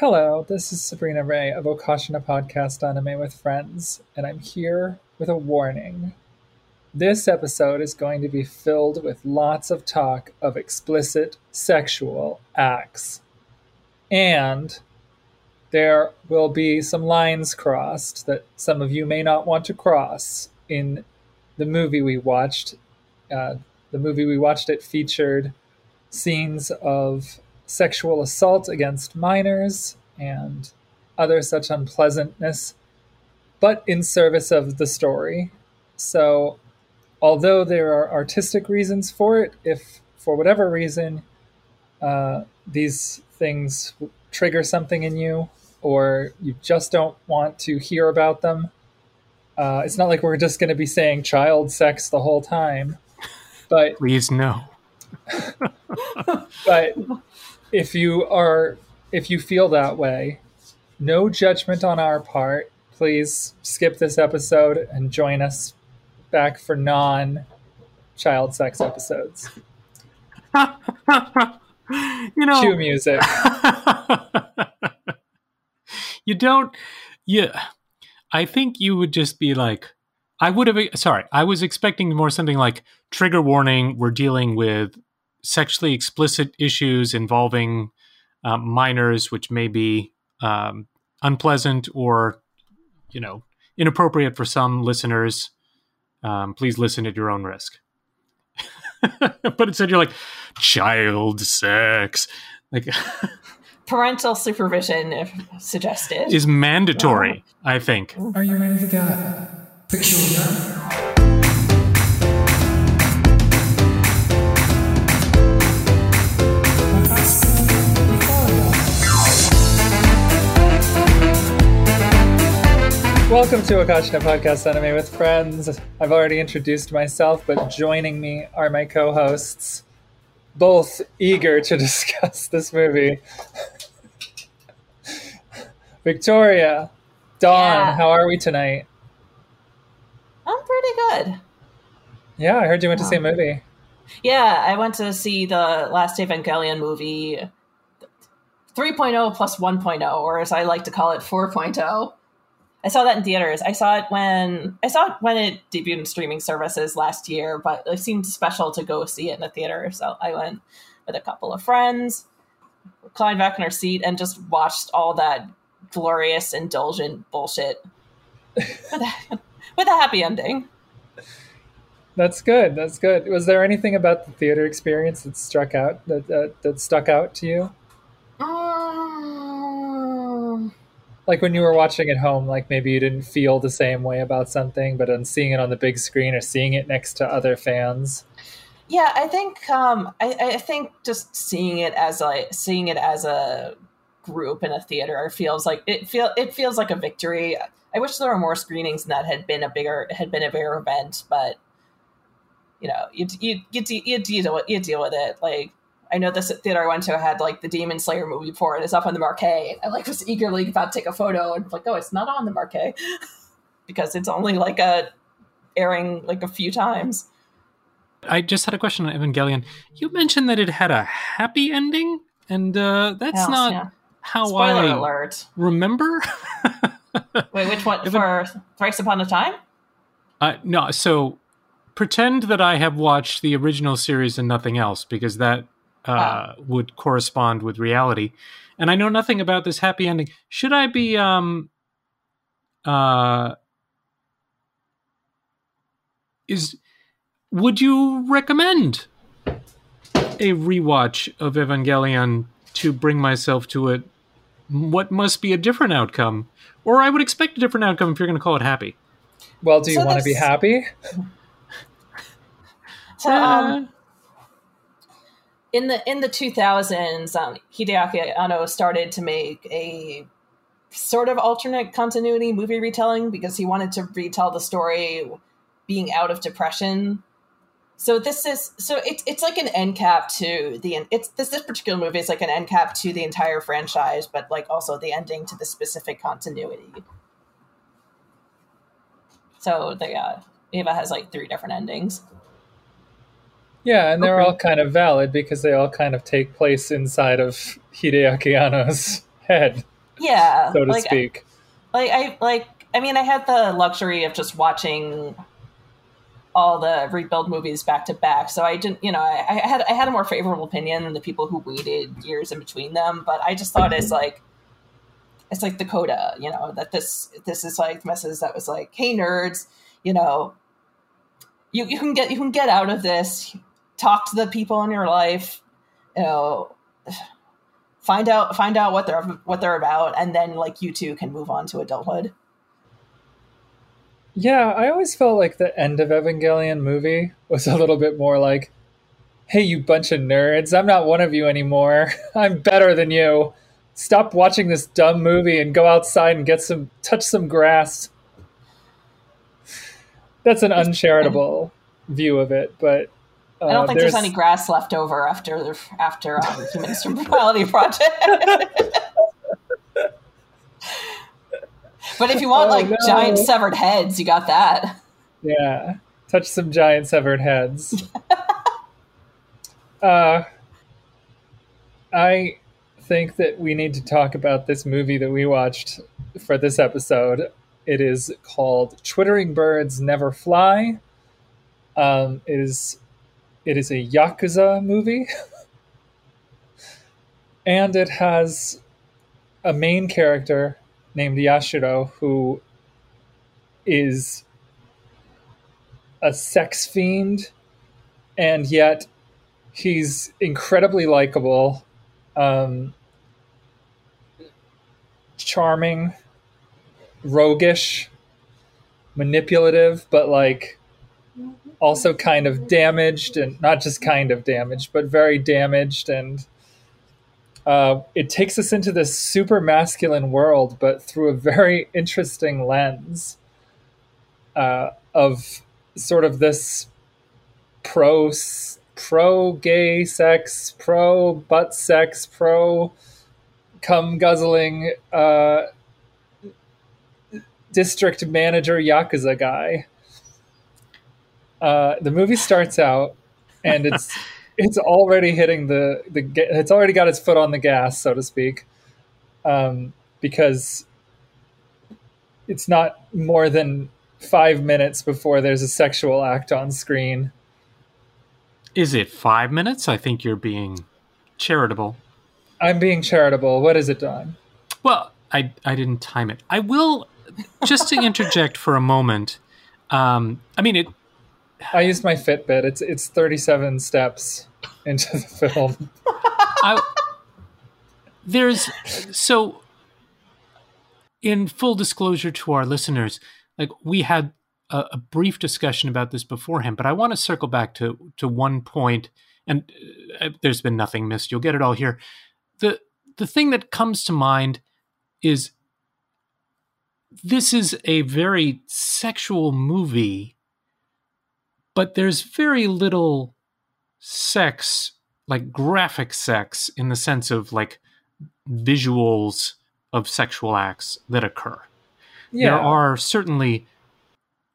Hello, this is Sabrina Ray of Okashina Podcast Anime with Friends, and I'm here with a warning. This episode is going to be filled with lots of talk of explicit sexual acts. And there will be some lines crossed that some of you may not want to cross in the movie we watched. Uh, the movie we watched it featured scenes of sexual assault against minors and other such unpleasantness, but in service of the story. So, although there are artistic reasons for it, if for whatever reason uh, these things trigger something in you, or you just don't want to hear about them, uh, it's not like we're just going to be saying child sex the whole time. But please no. but if you are if you feel that way, no judgment on our part. Please skip this episode and join us back for non child sex episodes. you know, cue music. you don't. Yeah, I think you would just be like, I would have. Sorry, I was expecting more something like trigger warning. We're dealing with sexually explicit issues involving uh, minors, which may be um, unpleasant or, you know, inappropriate for some listeners. Um, please listen at your own risk. but instead, you're like child sex, like parental supervision, if suggested, is mandatory. I think. Are you ready to get peculiar? Welcome to Okashina Podcast Anime with Friends. I've already introduced myself, but joining me are my co hosts, both eager to discuss this movie. Victoria, Dawn, yeah. how are we tonight? I'm pretty good. Yeah, I heard you went to see a um, movie. Yeah, I went to see the last Evangelion movie 3.0 plus 1.0, or as I like to call it, 4.0. I saw that in theaters. I saw it when I saw it when it debuted in streaming services last year, but it seemed special to go see it in the theater. So I went with a couple of friends, reclined back in our seat, and just watched all that glorious, indulgent bullshit with, a, with a happy ending. That's good. That's good. Was there anything about the theater experience that struck out that that, that stuck out to you? Um, like when you were watching at home, like maybe you didn't feel the same way about something, but on seeing it on the big screen or seeing it next to other fans. Yeah, I think um, I, I think just seeing it as like seeing it as a group in a theater feels like it feel it feels like a victory. I wish there were more screenings and that had been a bigger had been a bigger event, but you know, you you you, you, deal you deal with it. Like I know this theater I went to had like the Demon Slayer movie before and it is up on the marquee. I like was eagerly about to take a photo and like, oh, it's not on the marquee because it's only like a airing like a few times. I just had a question on Evangelion. You mentioned that it had a happy ending, and uh, that's Else, not yeah. how Spoiler I alert. remember. Wait, which one? for Thrice Upon a Time? Uh, no, so pretend that I have watched the original series and nothing else, because that uh, would correspond with reality. And I know nothing about this happy ending. Should I be um uh is would you recommend a rewatch of Evangelion to bring myself to it what must be a different outcome? Or I would expect a different outcome if you're going to call it happy. Well, do you so want to be happy? So, um, in the in the 2000s, um, Hideaki Anno started to make a sort of alternate continuity movie retelling because he wanted to retell the story being out of depression. So this is so it's it's like an end cap to the it's this this particular movie is like an end cap to the entire franchise, but like also the ending to the specific continuity. So the uh, Eva has like three different endings. Yeah, and they're okay. all kind of valid because they all kind of take place inside of Hideaki Anno's head, yeah, so to like, speak. like I like I mean I had the luxury of just watching all the rebuild movies back to back, so I didn't you know I, I had I had a more favorable opinion than the people who waited years in between them, but I just thought it's like it's like the coda, you know, that this this is like message that was like, hey nerds, you know, you, you can get you can get out of this, talk to the people in your life, you know, find out find out what they're what they're about, and then like you two can move on to adulthood. Yeah, I always felt like the end of Evangelion movie was a little bit more like, hey, you bunch of nerds, I'm not one of you anymore. I'm better than you. Stop watching this dumb movie and go outside and get some, touch some grass. That's an uncharitable view of it, but. Uh, I don't think there's, any grass left over after after um, Human Immortality Project. But if you want Oh, like no. giant severed heads, you got that. Yeah, touch some giant severed heads. uh, I think that we need to talk about this movie that we watched for this episode. It is called "Twittering Birds Never Fly." Um, it is it is a yakuza movie, and it has a main character named Yashiro who is a sex fiend, and yet he's incredibly likable, um, charming, roguish, manipulative, but like also kind of damaged, and not just kind of damaged, but very damaged and. Uh, it takes us into this super masculine world, but through a very interesting lens uh, of sort of this pro pro gay sex, pro butt sex, pro cum guzzling uh, district manager yakuza guy. Uh, the movie starts out, and it's it's already hitting the the it's already got its foot on the gas, so to speak, um, because it's not more than five minutes before there's a sexual act on screen. Is it five minutes? I think you're being charitable. I'm being charitable. What is it, Don? Well, I I didn't time it. I will just to interject for a moment. Um, I mean, it I used my Fitbit. It's it's 37 steps into the film. I, there's so in full disclosure to our listeners like we had a, a brief discussion about this beforehand but i want to circle back to to one point and uh, there's been nothing missed you'll get it all here the the thing that comes to mind is this is a very sexual movie but there's very little sex like graphic sex in the sense of like visuals of sexual acts that occur. Yeah. There are certainly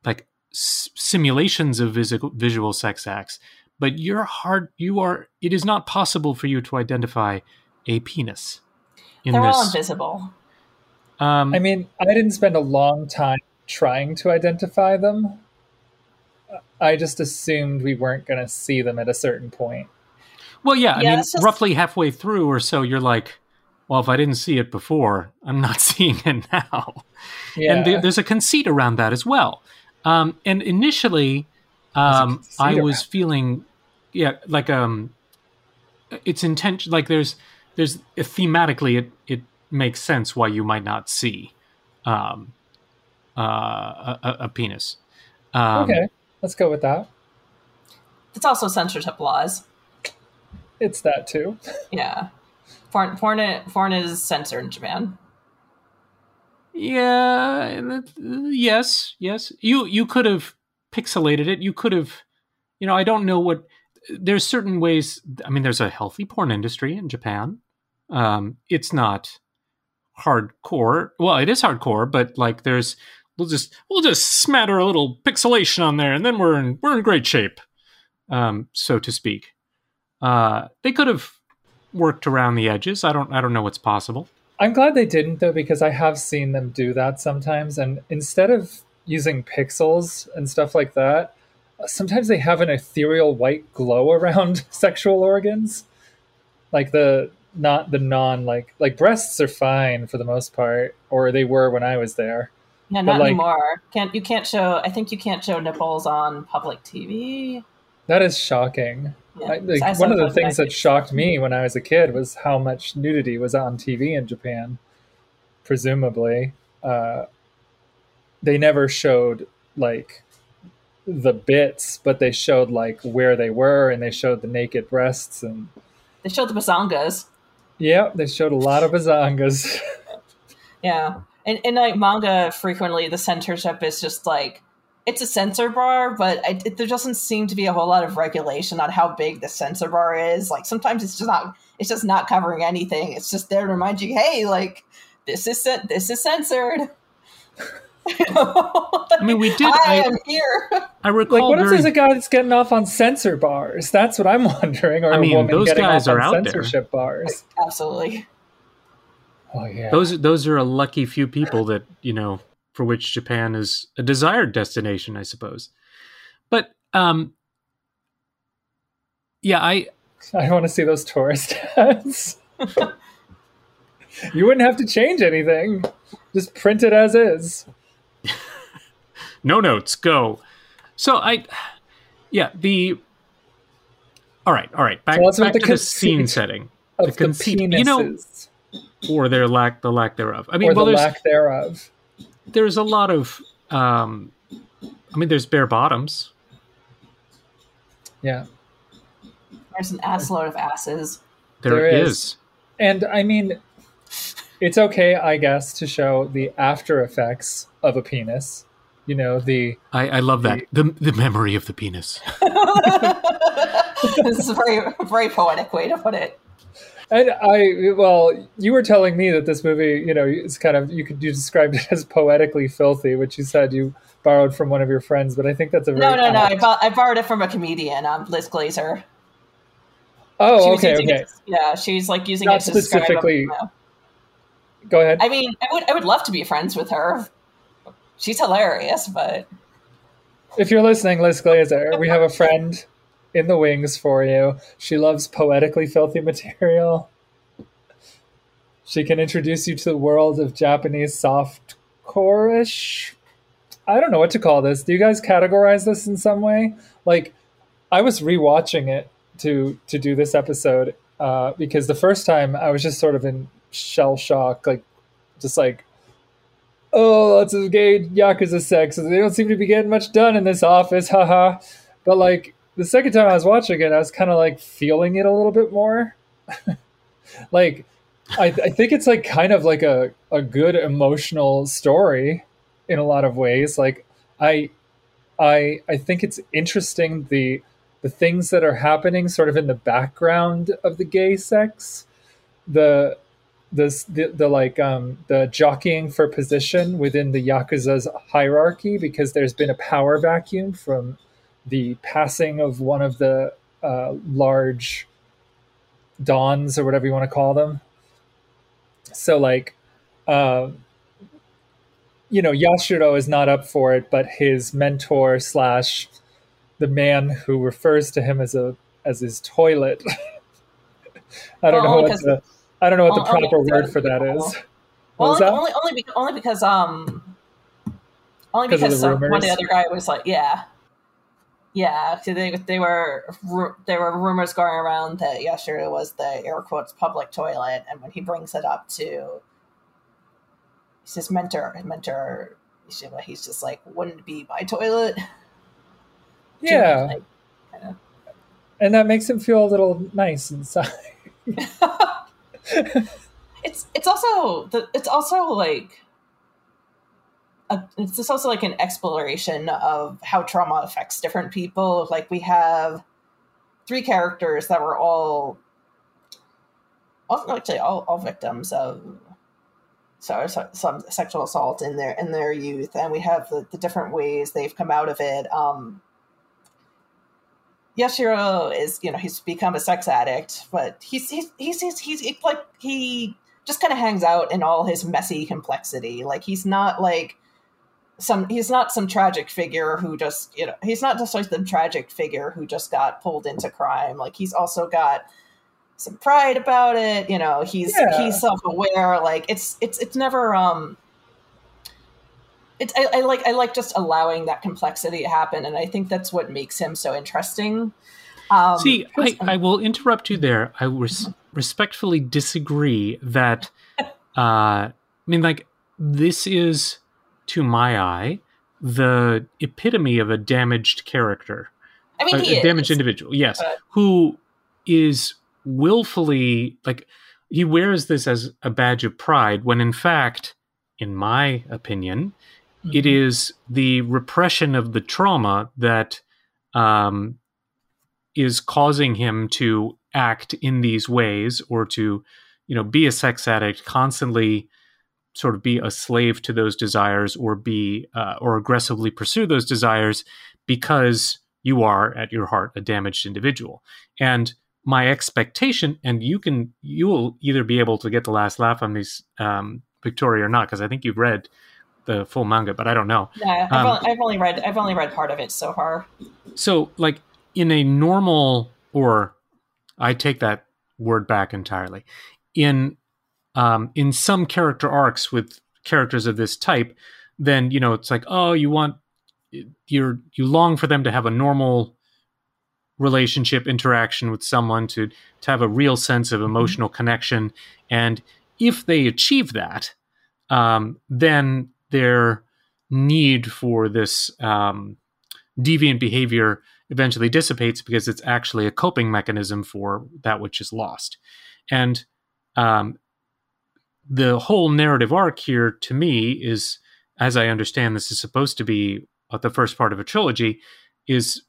like s- simulations of visual, visual sex acts, but you're hard. You are. It is not possible for you to identify a penis in They're all invisible. um, I mean, I didn't spend a long time trying to identify them. I just assumed we weren't going to see them at a certain point. well, yeah. I Yeah, mean, just- roughly halfway through or so, you're like, well, if I didn't see it before, I'm not seeing it now. Yeah. and there, there's a conceit around that as well. Um, and initially, um, I was around feeling, yeah, like um, it's intention. Like there's there's thematically it it makes sense why you might not see um, uh, a, a- a penis. Um, okay, let's go with that. It's also censorship laws. It's that too. Yeah. Porn, porn, porn is censored in Japan. Yeah. Yes. Yes. You you could have pixelated it. You could have. You know, I don't know what. There's certain ways. I mean, there's a healthy porn industry in Japan. Um, it's not hardcore. Well, it is hardcore, but like there's we'll just we'll just smatter a little pixelation on there, and then we're in we're in great shape, um, so to speak. Uh, they could have worked around the edges. I don't I don't know what's possible. I'm glad they didn't though because I have seen them do that sometimes and instead of using pixels and stuff like that, sometimes they have an ethereal white glow around sexual organs. Like the not the non like like breasts are fine for the most part or they were when I was there. Yeah, not like- anymore. Can't you can't show? I think you can't show nipples on public TV. That is shocking. Yeah. I, like, I one of the things that shocked me when I was a kid was how much nudity was on TV in Japan. Presumably, uh, they never showed like the bits, but they showed like where they were, and they showed the naked breasts, and They showed the bazongas. yeah, they showed a lot of bazongas. Yeah, and in like manga, frequently the censorship is just like it's a censor bar, but it, it, there doesn't seem to be a whole lot of regulation on how big the censor bar is. Like sometimes it's just not it's just not covering anything. It's just there to remind you, hey, like this is this is censored. I mean, we did. I I, am here. I like, recall what if very there's a guy that's getting off on censor bars? That's what I'm wondering. Or I mean, a woman those guys off are on out there. censorship bars. Absolutely. Oh yeah, those those are a lucky few people that you know for which Japan is a desired destination, I suppose. But um, yeah, I I don't want to see those tourist ads. you wouldn't have to change anything. Just print it as is. no notes go. So I, yeah, the. All right, all right. Back, about back to the conceit scene setting The the, penises you know, or their lack, the lack thereof. I mean, or well, the there's lack thereof. there's a lot of. Um, I mean, there's bare bottoms. Yeah, There's an ass load of asses. There There is. is. and I mean, it's okay, I guess, to show the after effects of a penis. You know the I, I love that the the memory of the penis. this is a very very poetic way to put it. And I, well, you were telling me that this movie, you know, it's kind of you could you described it as poetically filthy, which you said you borrowed from one of your friends, but I think that's a No, no, no. I, bought, I borrowed it from a comedian, um, Liz Glazer. Oh, okay, okay. It, yeah, she's like using Not it describe specifically- you know. Go ahead. I mean, I would I would love to be friends with her. She's hilarious, but If you're listening, Liz Glazer, we have a friend in the wings for you. She loves poetically filthy material. She can introduce you to the world of Japanese soft core-ish. I don't know what to call this. Do you guys categorize this in some way? Like, I was rewatching it to to do this episode uh, because the first time I was just sort of in shell shock, like just like oh, lots of gay yakuza sex. They don't seem to be getting much done in this office, haha. But like the second time I was watching it, I was kind of like feeling it a little bit more. like, I, I think it's like kind of like a, a good emotional story in a lot of ways. Like, I, I, I think it's interesting the the things that are happening sort of in the background of the gay sex. The this the, the like um the jockeying for position within the yakuza's hierarchy because there's been a power vacuum from the passing of one of the uh, large dons or whatever you want to call them. So like um you know yashiro is not up for it but his mentor slash the man who refers to him as a as his toilet. I don't Well, know what the I don't know what the only proper because word for that people- is. Only, only only because, only because um only 'Cause of the some, one of the other guy was like yeah yeah 'cause they they were ru- there were rumors going around that Yashiro was the air quotes public toilet and when he brings it up to his mentor his mentor Ishima, he's just like wouldn't it be my toilet Yeah, Like, and that makes him feel a little nice inside. it's it's also the it's also like a, it's also like an exploration of how trauma affects different people. Like we have three characters that were all, all actually all, all victims of so, so- some sexual assault in their in their youth, and we have the, the different ways they've come out of it. Um, Yashiro is, you know, he's become a sex addict, but he's he's he's he's, he's like he just kind of hangs out in all his messy complexity. Like he's not like some he's not some tragic figure who just you know he's not just like the tragic figure who just got pulled into crime. Like he's also got some pride about it. You know, he's Yeah. he's self aware. Like it's it's it's never um. It's I, I like I like just allowing that complexity to happen, and I think that's what makes him so interesting. Um, See, I, I will interrupt you there. I res- respectfully disagree that. Uh, I mean, like this is, to my eye, the epitome of a damaged character, I mean, a, a damaged individual. Yes, but- who is willfully like he wears this as a badge of pride when, in fact, in my opinion, it Mm-hmm. is the repression of the trauma that um, is causing him to act in these ways or to you know be a sex addict constantly sort of be a slave to those desires or be uh, or aggressively pursue those desires because you are at your heart a damaged individual and my expectation and you can you will either be able to get the last laugh on these um, victoria or not because i think you've read the full manga but i don't know Yeah, I've, Um, only, I've only read I've only read part of it so far. so like in a normal or i take that word back entirely in um in some character arcs with characters of this type then you know it's like oh you want you're you long for them to have a normal relationship interaction with someone to to have a real sense of emotional connection and if they achieve that um then their need for this um deviant behavior eventually dissipates because it's actually a coping mechanism for that which is lost. And um, the whole narrative arc here, to me, is as I understand this is supposed to be uh, the first part of a trilogy, is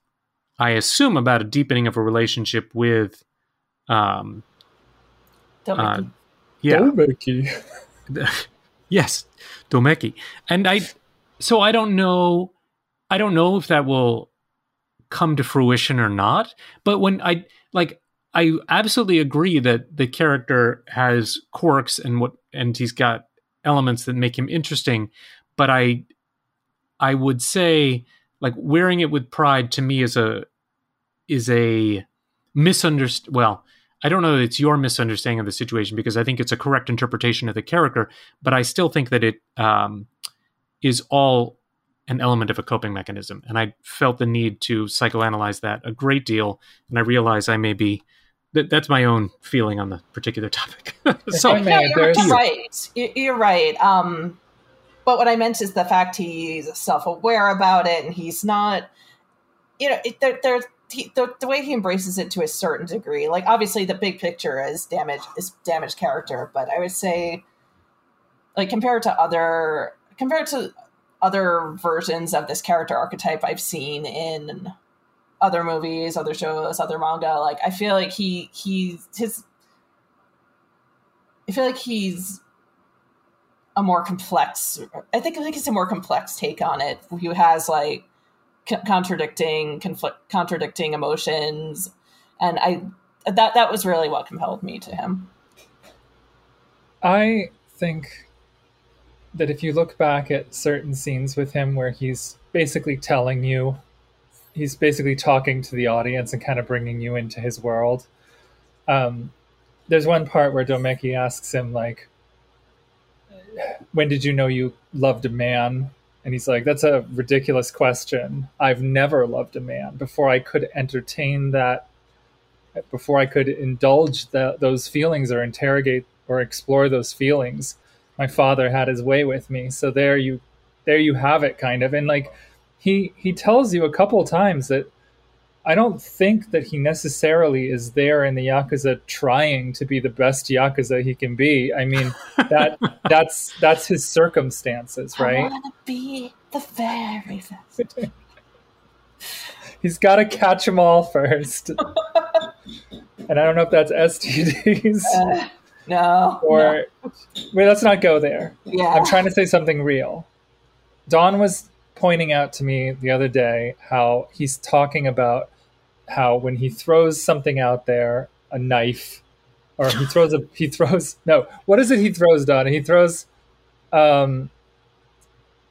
I assume about a deepening of a relationship with, um, uh, yeah, Domeki. yes, Domeki. And I, so I don't know, I don't know if that will come to fruition or not. But when I like, I absolutely agree that the character has quirks and what, and he's got elements that make him interesting. But I, I would say like wearing it with pride to me is a, is a misunderstand. Well, I don't know it's your misunderstanding of the situation because I think it's a correct interpretation of the character, but I still think that it um, is all an element of a coping mechanism. And I felt the need to psychoanalyze that a great deal. And I realize I may be, that, that's my own feeling on the particular topic. so, no, you're, you're right. You- You're right. Um, but what I meant is the fact he's self-aware about it, and he's not. You know, it, there, there, he, the, the way he embraces it to a certain degree. Like obviously, the big picture is damage is damaged character, but I would say, like compared to other compared to other versions of this character archetype I've seen in other movies, other shows, other manga, like I feel like he he his I feel like he's a more complex. I think I think it's a more complex take on it. He has like contradicting conflict, contradicting emotions, and I that that was really what compelled me to him. I think that if you look back at certain scenes with him where he's basically telling you, he's basically talking to the audience and kind of bringing you into his world. Um, there's one part where Domeki asks him like, "When did you know you loved a man?" And he's like, "That's a ridiculous question. I've never loved a man. Before I could entertain that, before I could indulge those feelings or interrogate or explore those feelings, my father had his way with me. So there you, there you have it, kind of. And like, he he tells you a couple times that." I don't think that he necessarily is there in the yakuza trying to be the best yakuza he can be. I mean, that that's that's his circumstances, right? I right? want to be the very best. He's got to catch them all first. and I don't know if that's STDs Uh, no, or wait. Let's not go there. yeah, I'm trying to say something real. Don was pointing out to me the other day how he's talking about how when he throws something out there, a knife, or he throws a he throws no. What is it he throws, Don? He throws. Um,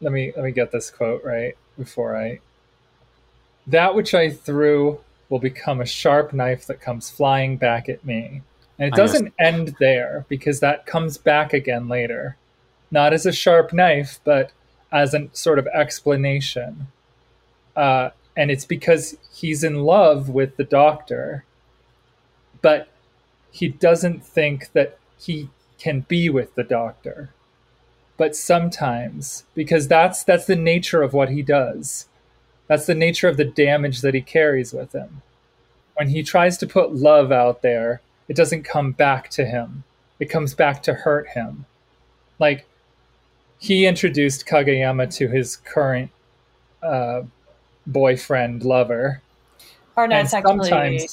let me let me get this quote right before I. That which I threw will become a sharp knife that comes flying back at me. And it doesn't end there because that comes back again later. Not as a sharp knife, but as a sort of explanation. Uh, and it's because he's in love with the doctor, but he doesn't think that he can be with the doctor. But sometimes, because that's that's the nature of what he does. That's the nature of the damage that he carries with him. When he tries to put love out there, it doesn't come back to him. It comes back to hurt him. Like he introduced Kageyama to his current uh, boyfriend lover. Or no, and it's actually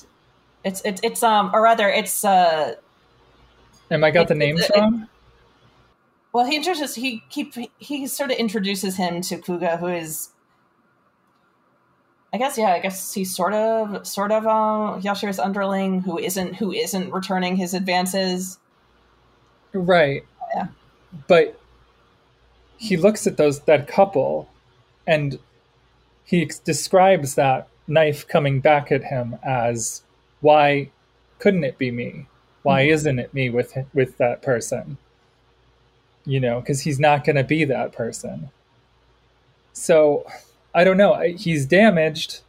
it's it's it's um or rather it's uh am I got the it- names it- wrong? well he introduces he keep he sort of introduces him to Kuga who is I guess yeah I guess he's sort of sort of um Yashiro's underling who isn't who isn't returning his advances. Right. Yeah. But he looks at those that couple and he describes that knife coming back at him as why couldn't it be me? Why hmm. isn't it me with with that person? You know, cuz he's not going to be that person. So, I don't know. He's damaged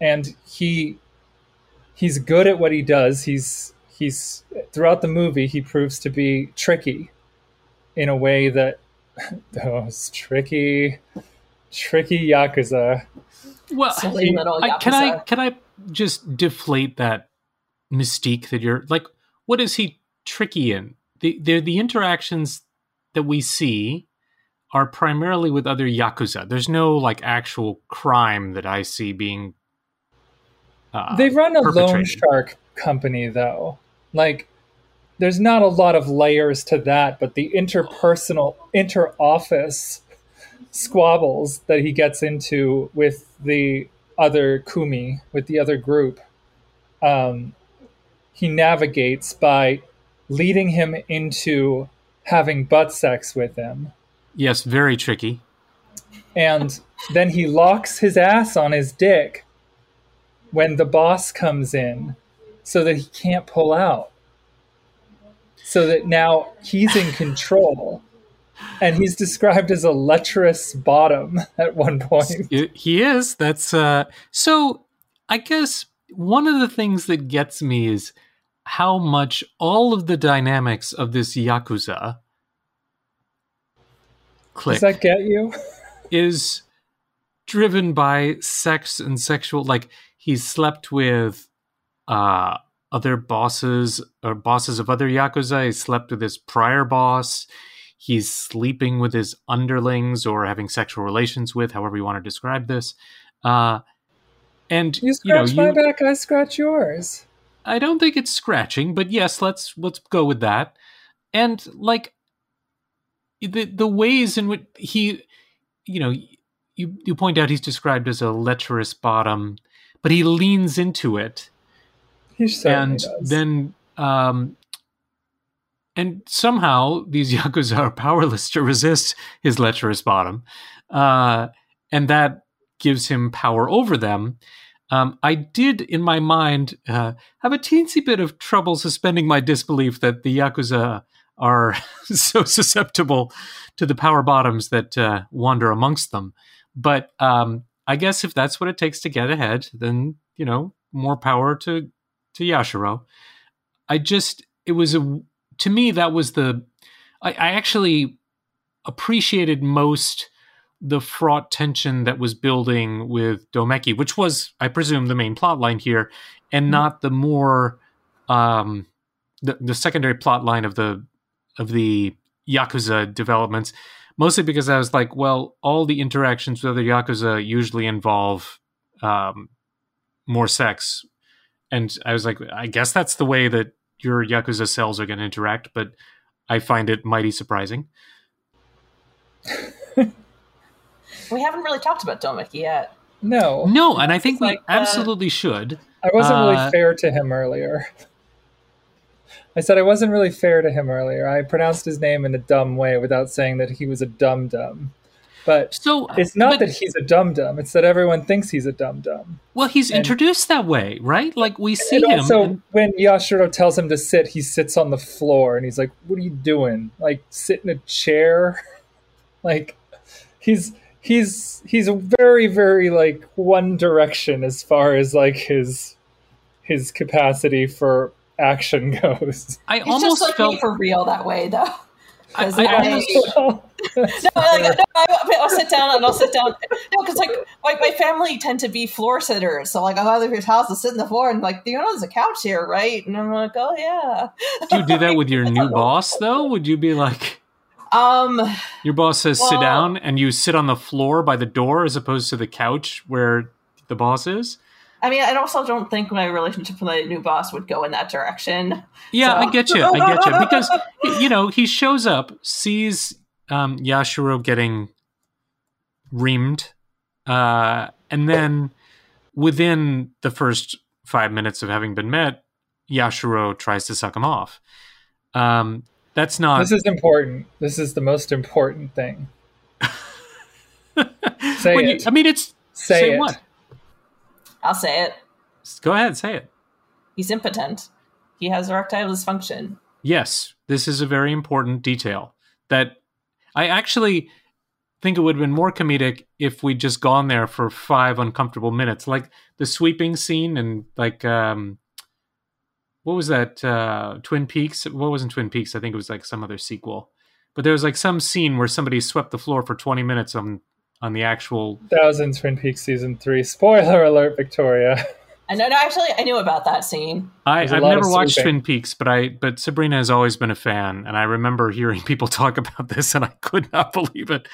and he he's good at what he does. He's he's throughout the movie he proves to be tricky in a way that those tricky tricky yakuza Well, Silly little I, can I can I just deflate that mystique that you're like? What is he tricky in? The the the interactions that we see are primarily with other yakuza. There's no like actual crime that I see being. Uh, they run a loan shark company though like there's not a lot of layers to that but the interpersonal inter-office squabbles that he gets into with the other kumi with the other group um, he navigates by leading him into having butt sex with him Yes, very tricky. and then he locks his ass on his dick when the boss comes in so that he can't pull out so that now he's in control and he's described as a lecherous bottom at one point he is. That's uh so I guess one of the things that gets me is how much all of the dynamics of this yakuza click does that get you is driven by sex and sexual like he's slept with uh other bosses or bosses of other yakuza. He slept with his prior boss. He's sleeping with his underlings or having sexual relations with however you want to describe this. Uh and you you know scratch my you, back i scratch yours. I don't think it's scratching, but yes, let's let's go with that. And like the the ways in which he, you know, you you point out he's described as a lecherous bottom, but he leans into it, he certainly and does. then um, and somehow these yakuza are powerless to resist his lecherous bottom, uh, and that gives him power over them. Um, I did, in my mind, uh, have a teensy bit of trouble suspending my disbelief that the yakuza are so susceptible to the power bottoms that uh, wander amongst them. But um, I guess if that's what it takes to get ahead, then you know, more power to to Yashiro. I just, it was a to me that was the I, I actually appreciated most the fraught tension that was building with Domeki, which was, I presume, the main plot line here, and not the more um, the, the secondary plot line of the of the Yakuza developments. Mostly because I was like, well, all the interactions with other Yakuza usually involve um, more sex. And I was like, I guess that's the way that your Yakuza cells are going to interact, but I find it mighty surprising. We haven't really talked about Domeki yet. no No, and I think we like, uh, absolutely should. i wasn't uh, really fair to him earlier I said I wasn't really fair to him earlier. I pronounced his name in a dumb way without saying that he was a dum dum. But So it's not but- that he's a dum dum. It's that everyone thinks he's a dum dum. Well, he's and- introduced that way, right? Like we see And him. So when Yashiro tells him to sit, he sits on the floor and he's like, "What are you doing? Like sit in a chair?" like he's he's he's very very like one direction as far as like his his capacity for action goes. I He's almost just like felt for real that way, though. 'Cause I- I I- almost- no, like, no, I- I'll sit down and I'll sit down. No, because like, like my family tend to be floor sitters, so like I'll go to your house and sit in the floor and like, you know, there's a couch here, right? And I'm like, oh yeah. do you do that with your new boss though? Would you be like Um, your boss says sit down and you sit on the floor by the door as opposed to the couch where the boss is? I mean, I also don't think my relationship with my new boss would go in that direction. Yeah, So- I get you. I get you because you know he shows up, sees um, Yashiro getting reamed, uh, and then within the first five minutes of having been met, Yashiro tries to suck him off. Um, that's not. This is important. This is the most important thing. Say When you- it. I mean, it's Say, say it. what? I'll say it. Go ahead, say it. He's impotent. He has erectile dysfunction. Yes, this is a very important detail that I actually think it would have been more comedic if we'd just gone there for five uncomfortable minutes, like the sweeping scene and like um, what was that? Uh, Twin Peaks? What wasn't Twin Peaks? I think it was like some other sequel. But there was like some scene where somebody swept the floor for twenty minutes on on the actual. Thousand Twin Peaks season three. Spoiler alert, Victoria. I know. No, actually, I knew about that scene. I, There's a I've never watched sweeping. Twin Peaks, but I but Sabrina has always been a fan, and I remember hearing people talk about this, and I could not believe it.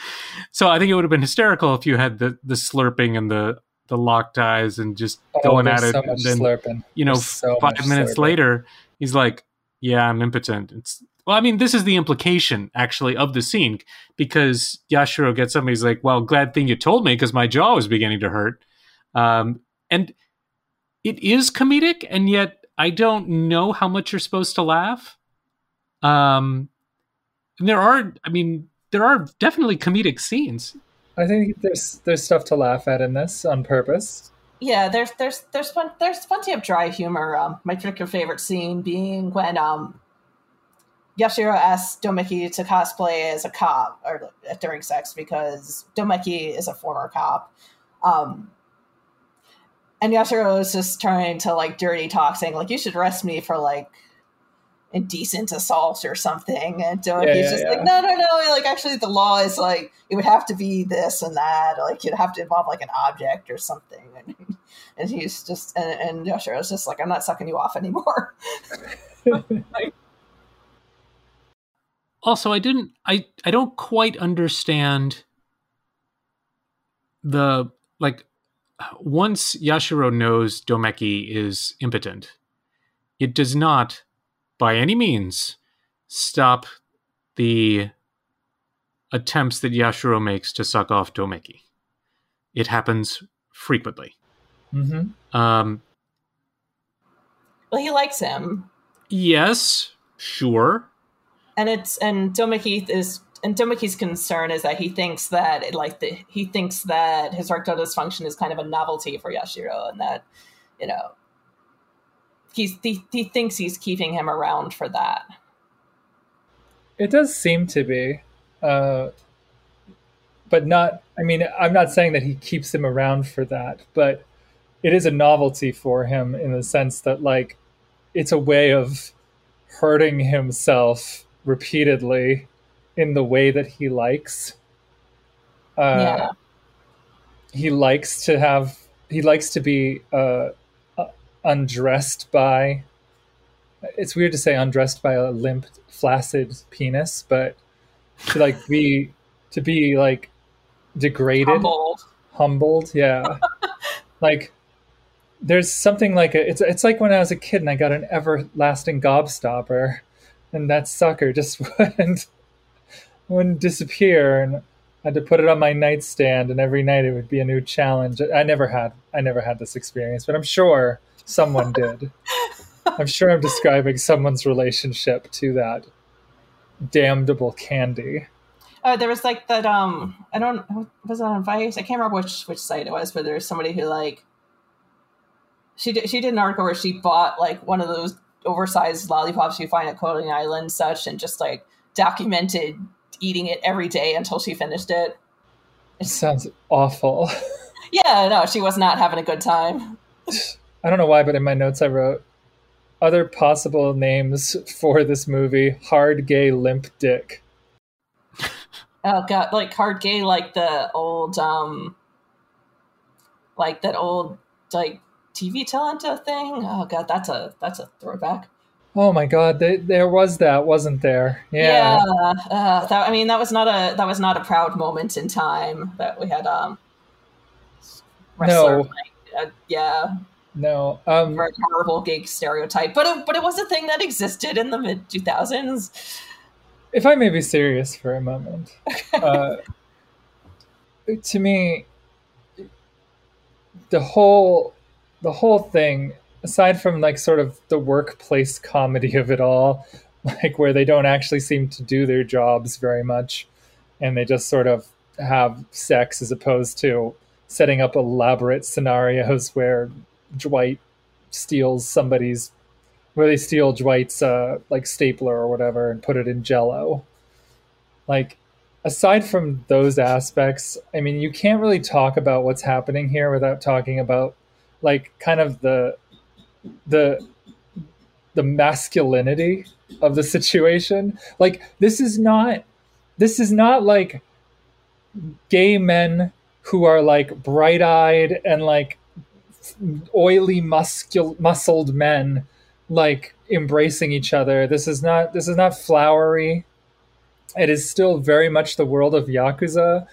So I think it would have been hysterical if you had the the slurping and the the locked eyes and just oh, going oh, at there's it. so much and then slurping. you know, so five minutes slurping. later, he's like, "Yeah, I'm impotent." It's well, I mean, this is the implication actually of the scene because Yashiro gets up and he's like, "Well, glad thing you told me because my jaw was beginning to hurt," um, and it is comedic, and yet I don't know how much you're supposed to laugh. Um, and there are, I mean, there are definitely comedic scenes. I think there's there's stuff to laugh at in this on purpose. Yeah, there's there's there's plen- there's plenty of dry humor. Um, my particular favorite scene being when um, Yashiro asks Domeki to cosplay as a cop or during sex because Domeki is a former cop. Um, and Yashiro is just trying to like dirty talk, saying like you should arrest me for like indecent assault or something. And Domeki's Yeah, yeah, just yeah. like, no, no, no. Like actually, the law is like it would have to be this and that. Like you'd have to involve like an object or something. And, and he's just and, and Yashiro's just like, I'm not sucking you off anymore. also i didn't i i don't quite understand the like once yashiro knows domeki is impotent it does not by any means stop the attempts that yashiro makes to suck off domeki. It happens frequently. Hmm um Well, he likes him, yes sure and it's and Domeki is and concern is that he thinks that like the, he thinks that his erectile dysfunction is kind of a novelty for Yashiro, and that you know he's he, he thinks he's keeping him around for that. It does seem to be, uh, but not. I mean, I'm not saying that he keeps him around for that, but it is a novelty for him in the sense that, like, it's a way of hurting himself repeatedly in the way that he likes. Uh, yeah, he likes to have he likes to be uh, uh, undressed by it's weird to say undressed by a limp flaccid penis but to like be to be like degraded humbled. humbled yeah like there's something like a, it's it's like when I was a kid and I got an everlasting gobstopper and that sucker just wouldn't wouldn't disappear and I had to put it on my nightstand and every night it would be a new challenge. I never had I never had this experience, but I'm sure someone did. I'm sure I'm describing someone's relationship to that damnable candy. Oh, there was like that. Um, I don't was it on Vice? I can't remember which which site it was, but there was somebody who like she did she did an article where she bought like one of those oversized lollipops you find at Coney Island, such, and just like documented eating it every day until she finished it. It sounds awful. Yeah, no, she was not having a good time. I don't know why, but in my notes I wrote other possible names for this movie: hard gay limp dick. Oh god, like hard gay, like the old, um, like that old like TV talent thing. Oh god, that's a that's a throwback. Oh my god, they, there was that, wasn't there? Yeah. Yeah, uh, that, I mean that was not a that was not a proud moment in time that we had. Um, No. like, uh, yeah, No. Um, very horrible gig stereotype, but it, but it was a thing that existed in the mid two thousands. if I may be serious for a moment, uh, to me, the whole the whole thing, aside from like sort of the workplace comedy of it all, like where they don't actually seem to do their jobs very much, and they just sort of have sex as opposed to setting up elaborate scenarios where Dwight steals somebody's where they steal Dwight's uh, like stapler or whatever and put it in Jello. Like, aside from those aspects, I mean, you can't really talk about what's happening here without talking about like kind of the the the masculinity of the situation. Like, this is not this is not like gay men who are like bright-eyed and like oily muscul- muscled men like embracing each other. This is not this is not flowery. It is still very much the world of yakuza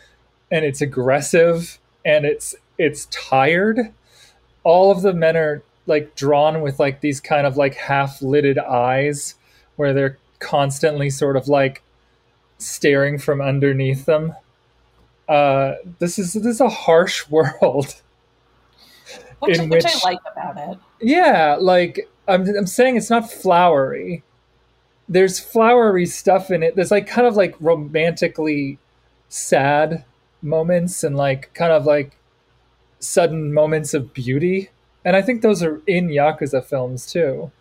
and it's aggressive and it's it's tired. All of the men are like drawn with like these kind of like half-lidded eyes where they're constantly sort of like staring from underneath them. Uh, this is this is a harsh world. Which, In which which- I like about it. Yeah, like I'm I'm saying it's not flowery. There's flowery stuff in it. There's like kind of like romantically sad moments and like kind of like sudden moments of beauty. And I think those are in Yakuza films too.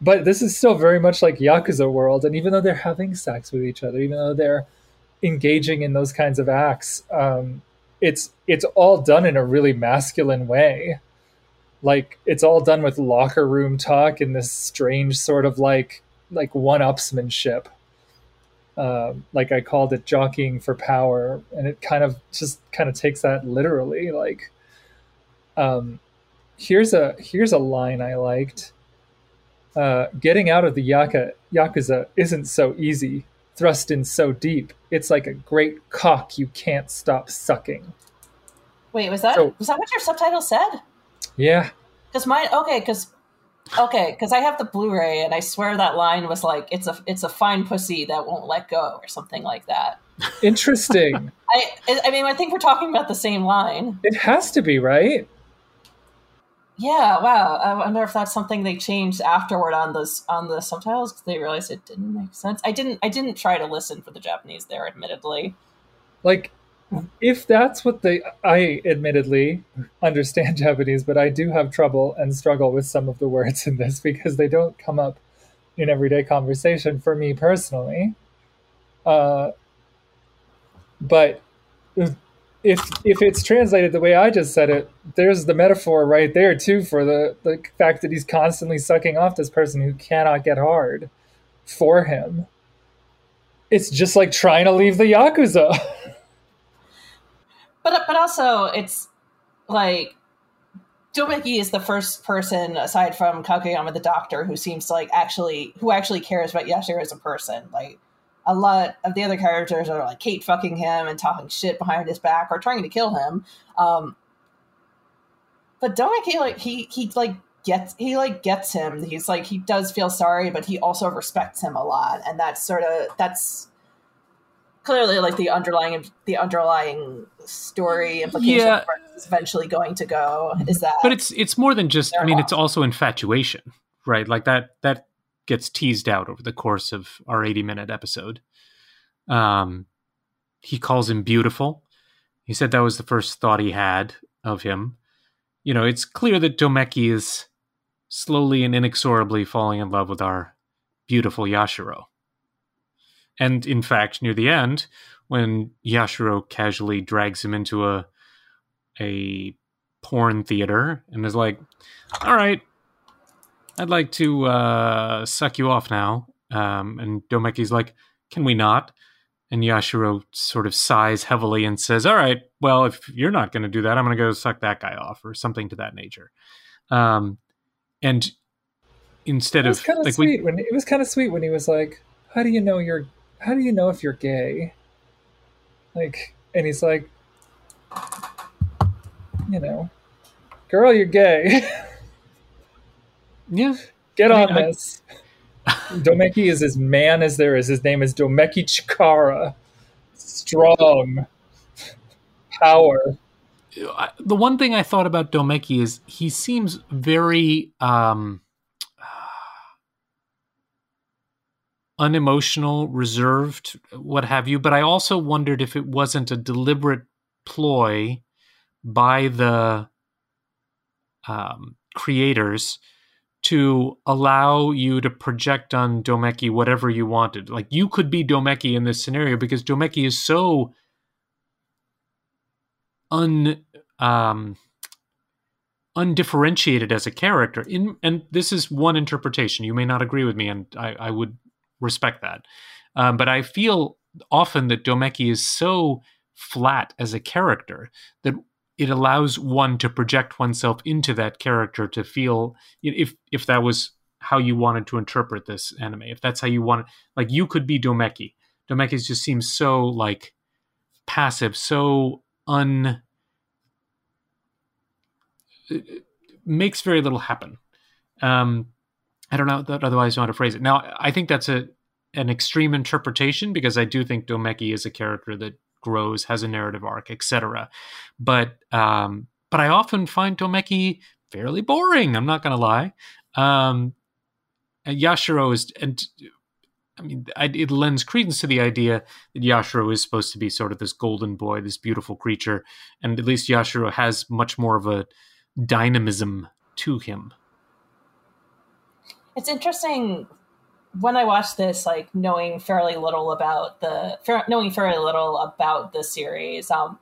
But this is still very much like Yakuza world. And even though they're having sex with each other, even though they're engaging in those kinds of acts, um, it's it's all done in a really masculine way like it's all done with locker room talk and this strange sort of like like one-upsmanship uh, like i called it jockeying for power and it kind of just kind of takes that literally like um here's a here's a line i liked uh, getting out of the yaka, yakuza isn't so easy thrust in so deep it's like a great cock you can't stop sucking Wait, was that So- was that what your subtitle said? yeah Because mine, okay, because okay, because I have the Blu-ray, and I swear that line was like, "It's a it's a fine pussy that won't let go" or something like that. interesting I I mean, I think we're talking about the same line. it has to be right Yeah, wow. I wonder if that's something they changed afterward on those on the subtitles because they realized it didn't make sense. I didn't I didn't try to listen for the Japanese there, admittedly. like if that's what they i admittedly understand japanese but i do have trouble and struggle with some of the words in this because they don't come up in everyday conversation for me personally uh, but if if it's translated the way i just said it there's the metaphor right there too for the the fact that he's constantly sucking off this person who cannot get hard for him it's just like trying to leave the yakuza But but also it's like Domeki is the first person aside from Kageyama the doctor who seems to like actually who actually cares about Yashiro as a person. Like a lot of the other characters are like Kate fucking him and talking shit behind his back or trying to kill him. Um but Domeki like he he like gets he like gets him. He's like he does feel sorry, but he also respects him a lot. And that's sort of that's clearly like the underlying the underlying story implication Yeah. of where it's eventually going to go is that But it's it's more than just. I mean, not. it's also infatuation, right? Like that that gets teased out over the course of our 80 minute episode. Um, he calls him beautiful. He said that was the first thought he had of him. You know, it's clear that Domeki is slowly and inexorably falling in love with our beautiful Yashiro. And in fact, near the end, when Yashiro casually drags him into a a porn theater and is like, "All right, I'd like to uh, suck you off now," um, and Domeki's like, "Can we not?" And Yashiro sort of sighs heavily and says, "All right, well, if you're not going to do that, I'm going to go suck that guy off, or something to that nature." Um, and instead of kind of like sweet we, when it was kind of sweet when he was like, "How do you know you're? How do you know if you're gay?" Like, and he's like, you know, girl, you're gay. yeah, Get I mean, on I- this. Domeki is as man as there is. His name is Domeki Chikara. Strong. Power. The one thing I thought about Domeki is he seems very um, unemotional, reserved, what have you. But I also wondered if it wasn't a deliberate ploy by the um, creators to allow you to project on Domeki whatever you wanted. Like you could be Domeki in this scenario because Domeki is so un um undifferentiated as a character in and this is one interpretation you may not agree with me and i, I would respect that um, but i feel often that domeki is so flat as a character that it allows one to project oneself into that character to feel if if that was how you wanted to interpret this anime if that's how you want like you could be domeki domeki just seems so like passive so un it makes very little happen. Um, I don't know that otherwise how to phrase it. Now, I think that's a an extreme interpretation because I do think Domeki is a character that grows, has a narrative arc, etc. But um, but I often find Domeki fairly boring. I'm not going to lie. Um, Yashiro is, and I mean, I, it lends credence to the idea that Yashiro is supposed to be sort of this golden boy, this beautiful creature, and at least Yashiro has much more of a dynamism to him. It's interesting when I watched this, like knowing fairly little about the knowing fairly little about the series. Um,